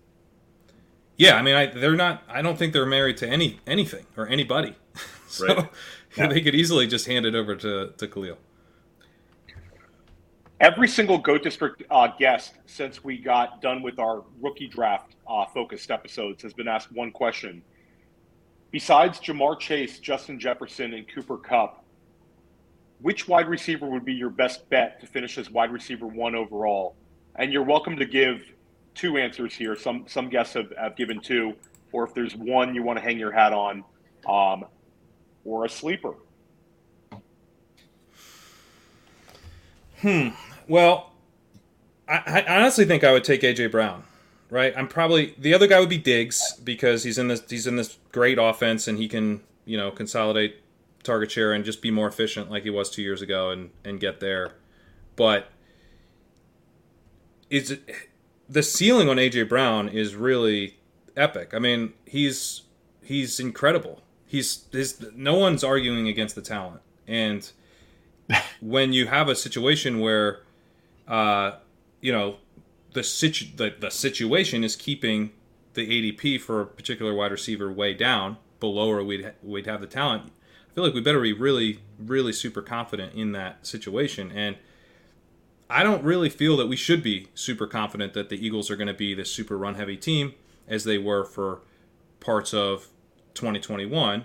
Yeah, I mean, I, they're not. I don't think they're married to any anything or anybody, so Right. Yeah. they could easily just hand it over to to Khalil. Every single Goat District uh, guest since we got done with our rookie draft uh, focused episodes has been asked one question. Besides Ja'Marr Chase, Justin Jefferson, and Cooper Kupp, which wide receiver would be your best bet to finish as wide receiver one overall? And you're welcome to give two answers here. Some some guests have, have given two, or if there's one you want to hang your hat on, um, or a sleeper. Hmm. Well, I, I honestly think I would take AJ Brown. Right, I'm probably the other guy would be Diggs because he's in this he's in this great offense and he can you know consolidate target share and just be more efficient like he was two years ago and and get there. But is it, the ceiling on AJ Brown is really epic. I mean, he's he's incredible. He's his, no one's arguing against the talent. And when you have a situation where uh, you know the situ- the, the situation is keeping the ADP for a particular wide receiver way down below where we'd we'd have the talent. I feel like we better be really really super confident in that situation and I don't really feel that we should be super confident that the Eagles are going to be this super run heavy team as they were for parts of 2021.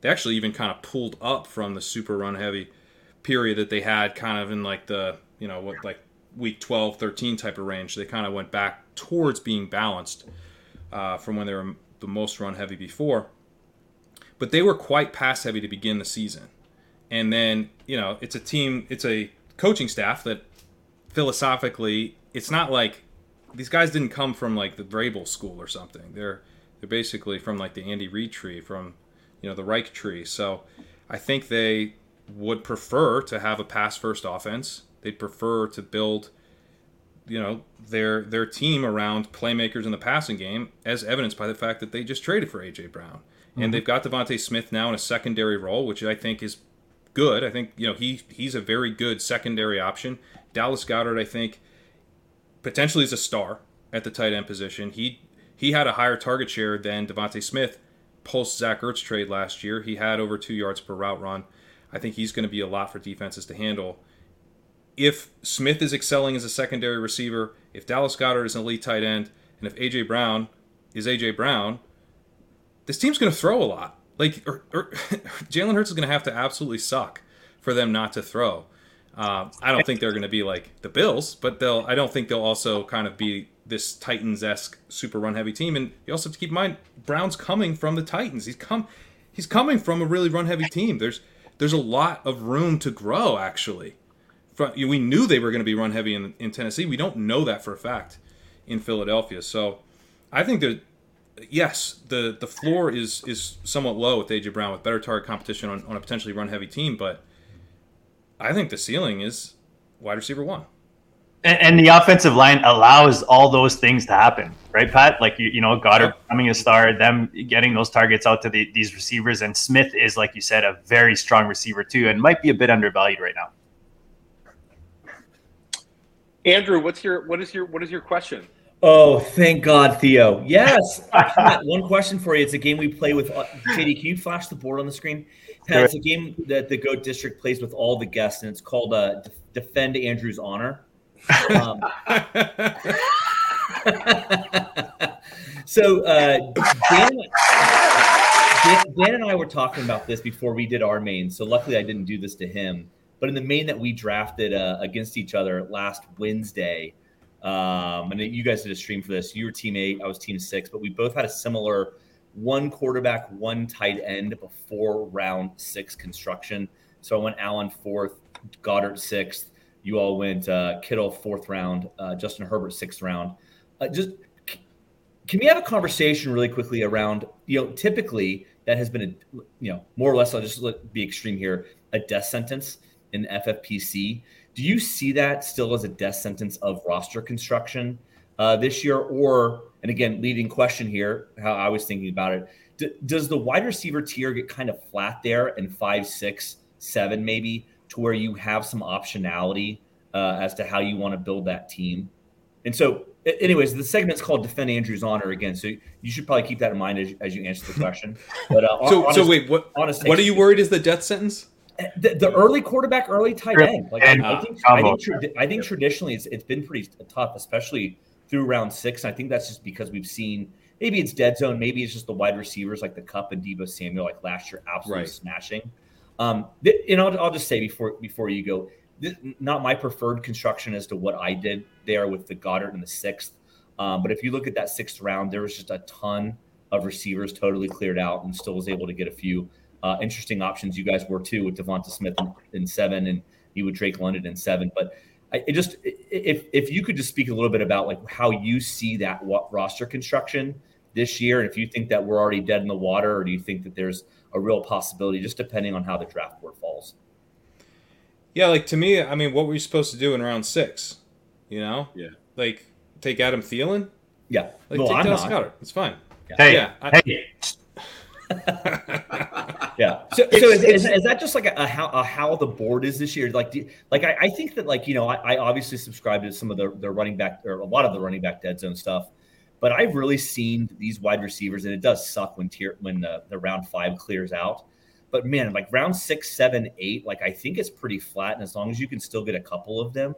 They actually even kind of pulled up from the super run heavy period that they had kind of in like the, you know, what like week 12, 13 type of range. They kind of went back towards being balanced uh, from when they were the most run heavy before. But they were quite pass heavy to begin the season. And then, you know, it's a team, it's a coaching staff that philosophically, it's not like these guys didn't come from like the Vrabel school or something. They're they're basically from like the Andy Reid tree, from you know the Reich tree. So I think they would prefer to have a pass first offense. They'd prefer to build you know their their team around playmakers in the passing game, as evidenced by the fact that they just traded for AJ Brown, mm-hmm. and they've got DeVonta Smith now in a secondary role, which I think is good. I think you know he he's a very good secondary option. Dallas Goedert, I think, potentially is a star at the tight end position. He he had a higher target share than DeVonta Smith post Zach Ertz trade last year. He had over two yards per route run. I think he's going to be a lot for defenses to handle if Smith is excelling as a secondary receiver, if Dallas Goedert is an elite tight end, and if AJ Brown is AJ Brown, this team's going to throw a lot. Like, or, or Jalen Hurts is going to have to absolutely suck for them not to throw. Uh, I don't think they're going to be like the Bills, but they'll. I don't think they'll also kind of be this Titans esque super run heavy team. And you also have to keep in mind Brown's coming from the Titans. He's come, he's coming from a really run heavy team. There's there's a lot of room to grow actually we knew they were going to be run heavy in, in Tennessee. We don't know that for a fact in Philadelphia. So I think that yes, the the floor is is somewhat low with AJ Brown with better target competition on, on a potentially run heavy team, but I think the ceiling is wide receiver one. And, and, the offensive line allows all those things to happen, right, Pat? Like you, you know, Goedert becoming a star, them getting those targets out to the, these receivers, and Smith is, like you said, a very strong receiver too, and might be a bit undervalued right now. Andrew, what's your what is your what is your question? Oh, thank God, Theo. Yes. one question for you. It's a game we play with. Uh, JD, can you flash the board on the screen? Pat, it's a game that the Goat District plays with all the guests, and it's called uh, Defend Andrew's Honor. Um, so uh, Dan, Dan, Dan and I were talking about this before we did our main. So luckily, I didn't do this to him. But in the main that we drafted uh, against each other last Wednesday, um, and you guys did a stream for this. You were team eight, I was team six, but we both had a similar one quarterback, one tight end before round six construction. So I went Allen fourth, Goedert sixth. You all went uh, Kittle fourth round, uh, Justin Herbert sixth round. Uh, just can we have a conversation really quickly around you know typically that has been a you know more or less I'll just be extreme here a death sentence in FFPC. Do you see that still as a death sentence of roster construction uh, this year? Or, and again, leading question here, how I was thinking about it, does the wide receiver tier get kind of flat there in five, six, seven, maybe, to where you have some optionality uh, as to how you want to build that team? And so, anyways, the segment's called "Defend Andrew's Honor" again, so you should probably keep that in mind as, as you answer the question. But uh, so, honest, so wait, what? Honest what are you worried is the death sentence? the, the, early quarterback, early tight end. Like and, I, think, I think, tra- I think traditionally it's, it's been pretty tough, especially through round six. And I think that's just because we've seen maybe it's dead zone, maybe it's just the wide receivers like the Kupp and Deebo Samuel, like last year, absolutely right. smashing. Um, th- and I'll, I'll just say before before you go, not my preferred construction as to what I did there with the Goedert in the sixth. Um, but if you look at that sixth round, there was just a ton of receivers totally cleared out and still was able to get a few uh, interesting options you guys were too with DeVonta Smith in, in, seven and you with Drake London in seven. But I, it just if if you could just speak a little bit about like how you see that roster construction this year, and if you think that we're already dead in the water, or do you think that there's a real possibility, just depending on how the draft board falls. Yeah, like to me, I mean, what were you supposed to do in round six? You know, yeah, like take Adam Thielen. Yeah, like well, take Dallas Goedert. It's fine. Yeah. Hey, yeah, I, hey, yeah. So, so is, is, is, that just like a, a, how a how the board is this year? Like, do, like I, I, think that like you know I, I, obviously subscribe to some of the, the running back or a lot of the running back dead zone stuff, but I've really seen these wide receivers, and it does suck when tier when the, the round five clears out. But man, like round six, seven, eight, like I think it's pretty flat, and as long as you can still get a couple of them,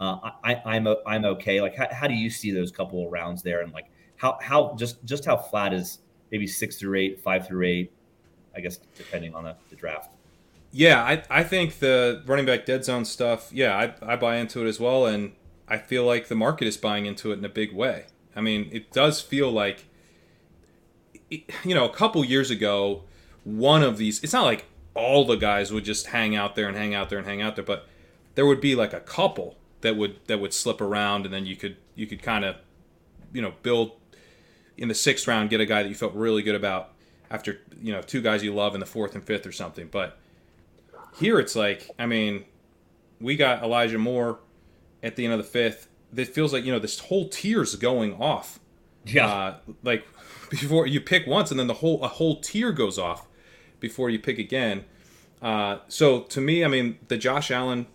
uh, I, I'm I'm okay. Like, how, how do you see those couple of rounds there, and like how how just just how flat is maybe six through eight, five through eight, I guess, depending on the, the draft. Yeah, I, I think the running back dead zone stuff, yeah, I, I buy into it as well. And I feel like the market is buying into it in a big way. I mean, it does feel like, you know, a couple years ago, one of these, it's not like all the guys would just hang out there and hang out there and hang out there, but there would be like a couple that would that would slip around, and then you could you could kind of, you know, build in the sixth round, get a guy that you felt really good about after you know two guys you love in the fourth and fifth or something. But here it's like, I mean, we got Elijah Moore at the end of the fifth. It feels like you know this whole tier's going off. Yeah. Uh, like before you pick once, and then the whole a whole tier goes off before you pick again. Uh, so to me, I mean, the Josh Allen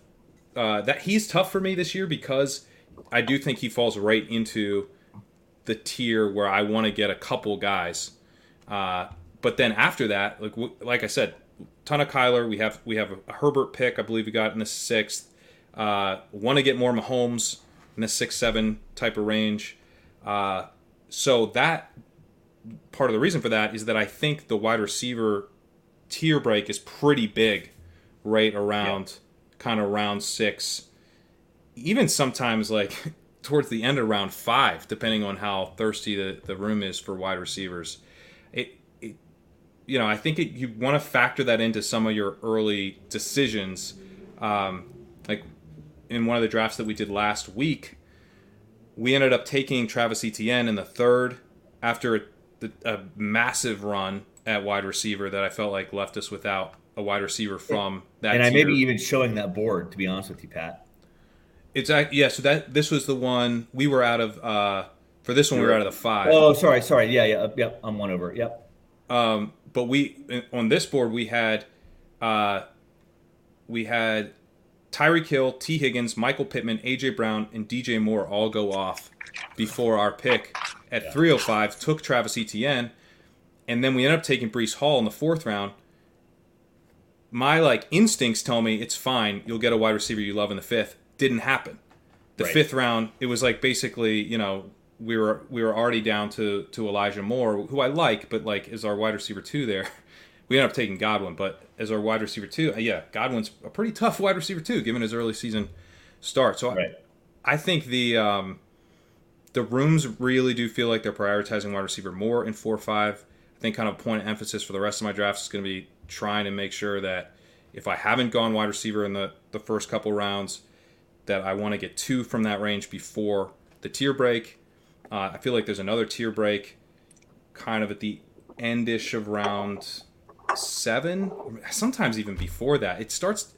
uh, that he's tough for me this year because I do think he falls right into the tier where I want to get a couple guys. Uh, but then after that, like like I said, ton of Kyler. We have we have a Herbert pick. I believe we got in the sixth. Uh, want to get more Mahomes in the six seven type of range. Uh, so that part of the reason for that is that I think the wide receiver tier break is pretty big, right around yeah. kind of round six. Even sometimes like towards the end of round five, depending on how thirsty the, the room is for wide receivers. It, it you know, I think it, you want to factor that into some of your early decisions. Um, like in one of the drafts that we did last week, we ended up taking Travis Etienne in the third after a, a massive run at wide receiver that I felt like left us without a wide receiver from that. And I may be even showing that board, to be honest with you, Pat. It's yeah. So that this was the one we were out of. uh For this one, we were out of the five. Oh, sorry, sorry. Yeah, yeah, yep. I'm one over. Yep. Um, but we on this board we had, uh, we had Tyreek Hill, T. Higgins, Michael Pittman, AJ Brown, and DJ Moore all go off before our pick at yeah. 305. Took Travis Etienne, and then we end up taking Breece Hall in the fourth round. My like instincts tell me it's fine. You'll get a wide receiver you love in the fifth. Didn't happen. The right. fifth round, it was like basically, you know, we were we were already down to to Elijah Moore, who I like, but like is our wide receiver two there. We ended up taking Godwin, but as our wide receiver two, uh, yeah, Godwin's a pretty tough wide receiver too, given his early season start. So right. I, I think the um, the rooms really do feel like they're prioritizing wide receiver more in four or five. I think kind of point of emphasis for the rest of my drafts is going to be trying to make sure that if I haven't gone wide receiver in the, the first couple rounds, that I want to get two from that range before the tier break. Uh, I feel like there's another tier break kind of at the endish of round seven, sometimes even before that. It starts,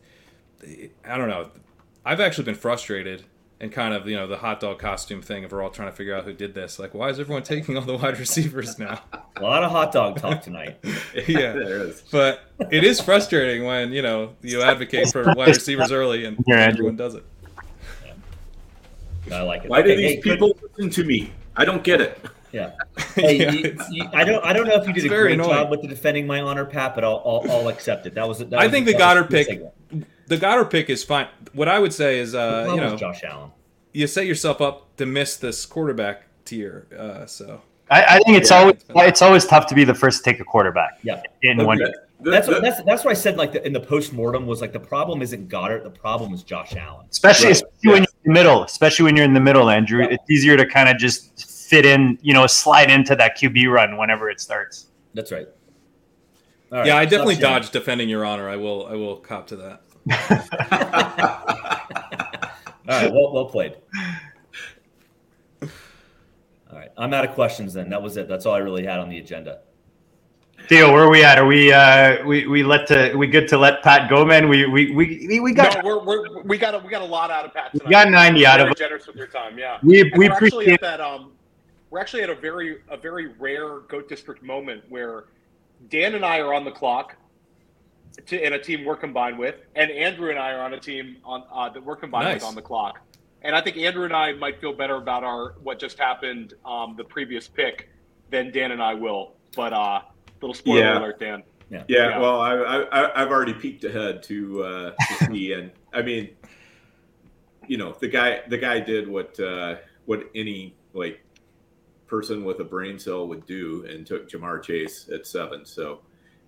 I don't know. I've actually been frustrated and kind of you know the hot dog costume thing if we're all trying to figure out who did this. Like why is everyone taking all the wide receivers now? A lot of hot dog talk tonight. Yeah. There is. But it is frustrating when you know you advocate for wide receivers early and yeah, everyone does it. Yeah. i like it. Why okay, do these hey, people could... listen to me? I don't get it yeah. Hey, yeah, you, you, I don't. I don't know if you did a great annoying. job with the defending my honor, Pat, but I'll, I'll, I'll accept it. That was. That I was, think the Goedert pick. The Goedert pick is fine. What I would say is, uh, you know, Josh Allen. You set yourself up to miss this quarterback tier. Uh, so I, I, think it's yeah, always it's always tough to be the first to take a quarterback. Yeah. In one. that's what, that's that's what I said. Like the, in the post mortem was like the problem isn't Goedert, The problem is Josh Allen. Especially, right. especially yeah. when you're in the middle. Especially when you're in the middle, Andrew. Yeah. It's easier to kind of just fit in, you know, slide into that QB run whenever it starts. That's right. right. Yeah, I definitely dodged defending your honor. I will. I will cop to that. All right. Well, well played. All right. I'm out of questions. Then that was it. That's all I really had on the agenda. Theo, where are we at? Are we uh we we let to we good to let Pat go, man? We we we we got no, we're, we're, we got a, we got a lot out of Pat. Tonight. We got ninety out of generous with your time, yeah. We we appreciate that. Um, we're actually at a very a very rare goat district moment where Dan and I are on the clock to, in a team we're combined with, and Andrew and I are on a team on uh, that we're combined nice. with on the clock. And I think Andrew and I might feel better about our what just happened, um, the previous pick, than Dan and I will. But uh, little spoiler yeah. alert, Dan. Yeah. yeah, yeah. Well, I, I, I've already peeked ahead to, uh, to see, and I mean, you know, the guy the guy did what uh, what any like person with a brain cell would do and took Ja'Marr Chase at seven. So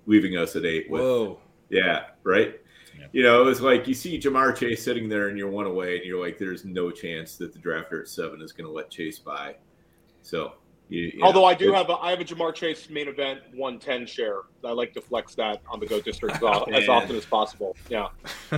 leaving us at eight with Whoa. yeah, right. You know, it was like you see Ja'Marr Chase sitting there and you're one away, and you're like, there's no chance that the drafter at seven is going to let Chase by. So, you, you Although know, I do have a, I have a Ja'Marr Chase main event 110 share. I like to flex that on the Go District as, al- oh, as often as possible. Yeah.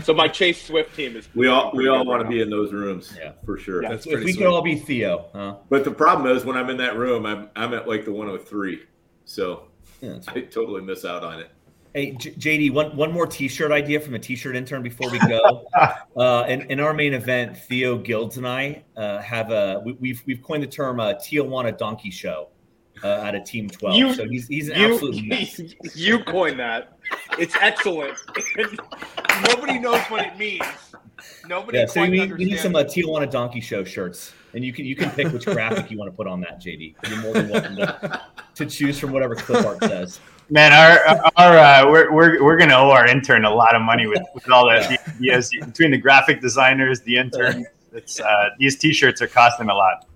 So my Chase Swift team is. we all we all want right to be in those rooms, Yeah. for sure. Yeah. That's If we sweet. could all be Theo, huh? But the problem is when I'm in that room, I'm I'm at like the 103, so Yeah, that's I totally miss out on it. Hey, JD, one one more T-shirt idea from a T-shirt intern before we go. uh, in, in our main event, Theo Guilds and I uh, have a we, we've we've coined the term uh, Tijuana Donkey Show uh, out of Team Twelve. You- so he's he's an You, absolute mess. you coined that. It's excellent. Nobody knows what it means. Nobody Yeah, so we need, we need some uh. Tijuana Donkey Show shirts, and you can you can pick which graphic you want to put on that, JD. You're more than welcome to, to choose from whatever clip art says. Man, our our uh, we're, we're we're gonna owe our intern a lot of money with, with all that ideas between the graphic designers, the intern. It's uh, these T-shirts are costing a lot.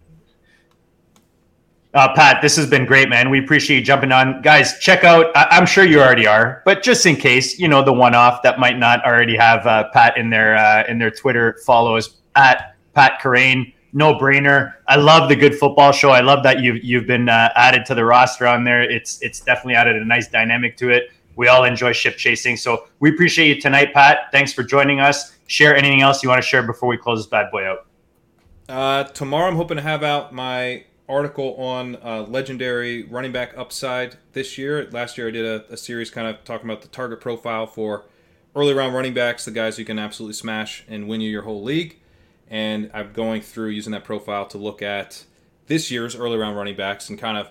Uh, Pat, this has been great, man. We appreciate you jumping on, guys. Check out. I- I'm sure you already are, but just in case, you know, the one-off that might not already have uh, Pat in their uh, in their Twitter follows at Pat Kerrane. No brainer. I love the good football show. I love that you've you've been uh, added to the roster on there. It's it's definitely added a nice dynamic to it. We all enjoy ship chasing, so we appreciate you tonight, Pat. Thanks for joining us. Share anything else you want to share before we close this bad boy out. Uh, tomorrow, I'm hoping to have out my article on uh, legendary running back upside this year. Last year, I did a, a series kind of talking about the target profile for early round running backs, the guys who can absolutely smash and win you your whole league. And I'm going through using that profile to look at this year's early round running backs and kind of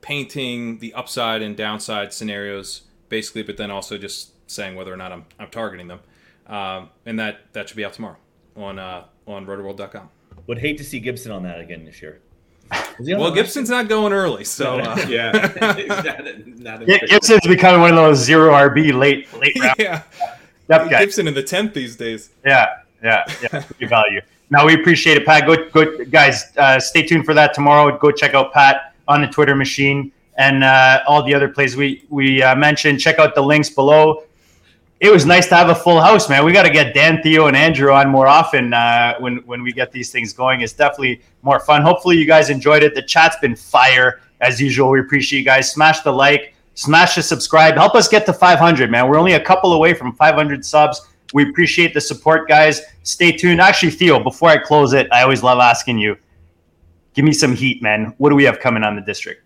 painting the upside and downside scenarios, basically, but then also just saying whether or not I'm, I'm targeting them. Um, and that, that should be out tomorrow on uh, on rotoworld.com. Would hate to see Gibson on that again this year. Is he on Well, Gibson's not going early, so uh, Yeah, not, not Yeah, Gibson's becoming one of those zero RB late late round yeah, depth. Gibson in the tenth these days. Yeah, yeah, yeah. Good value. Now we appreciate it, Pat. Go, go, guys. Uh, stay tuned for that tomorrow. Go check out Pat on the Twitter machine and uh, all the other plays we we uh, mentioned. Check out the links below. It was nice to have a full house, man. We got to get Dan, Theo, and Andrew on more often uh, when when we get these things going. It's definitely more fun. Hopefully, you guys enjoyed it. The chat's been fire as usual. We appreciate you guys. Smash the like, smash the subscribe. Help us get to 500, man. We're only a couple away from 500 subs. We appreciate the support, guys. Stay tuned. Actually, Theo, before I close it, I always love asking you. Give me some heat, man. What do we have coming on the district?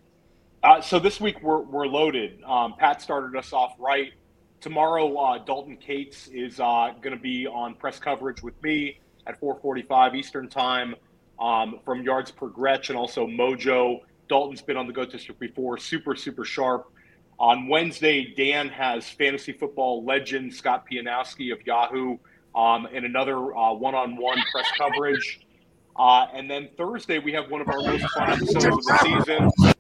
Uh, so this week we're, we're loaded. Um, Pat started us off right. Tomorrow, uh, Dalton Kates is uh, going to be on press coverage with me at 4:45 Eastern Time um, from Yards Per Gretch and also Mojo. Dalton's been on the GOAT District before. Super super sharp. On Wednesday, Dan has fantasy football legend Scott Pianowski of Yahoo um, and another uh, one-on-one press coverage. Uh, and then Thursday, we have one of our most fun episodes of the season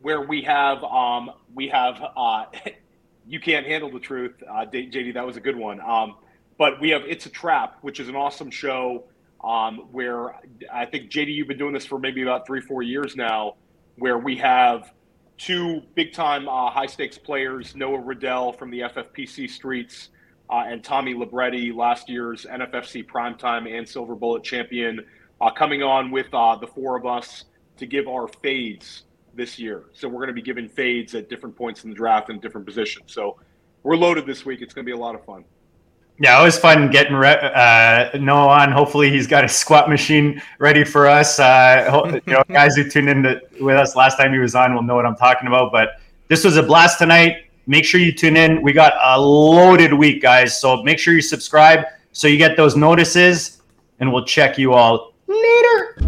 where we have um, we have uh, you can't handle the truth, uh, JD. That was a good one. Um, but we have it's a trap, which is an awesome show um, where I think JD, you've been doing this for maybe about three four years now, where we have two big time uh, high stakes players, Noah Riddell from the FFPC streets. Uh, and Tommy Libretti, last year's NFFC primetime and Silver Bullet champion, uh, coming on with uh, the four of us to give our fades this year. So we're going to be giving fades at different points in the draft and different positions. So we're loaded this week. It's going to be a lot of fun. Yeah, it was fun getting re- uh, Noah on. Hopefully, he's got a squat machine ready for us. Uh, you know, guys who tuned in to, with us last time he was on will know what I'm talking about. But this was a blast tonight. Make sure you tune in. We got a loaded week, guys. So make sure you subscribe so you get those notices, and we'll check you all later.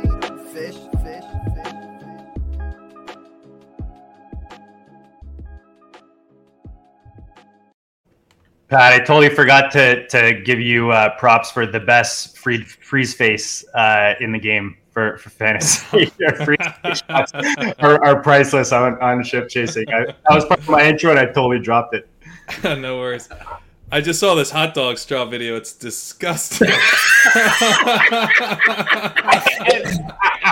Fish, fish, fish. Pat, I totally forgot to to give you uh, props for the best free, freeze face uh, in the game for, for fantasy. freeze shots are, are priceless on, on ship chasing. I, that was part of my intro, and I totally dropped it. no worries. I just saw this hot dog straw video. It's disgusting.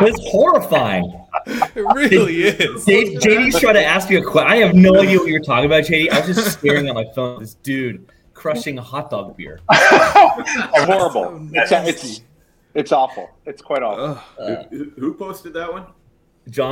It's horrifying. it really is. J- JD's trying to ask you a question. I have no idea what you're talking about, JD. I was just staring at my phone. This dude crushing a hot dog beer. Oh, horrible. It's, it's it's awful. It's quite awful. Ugh. Uh, who, who posted that one? John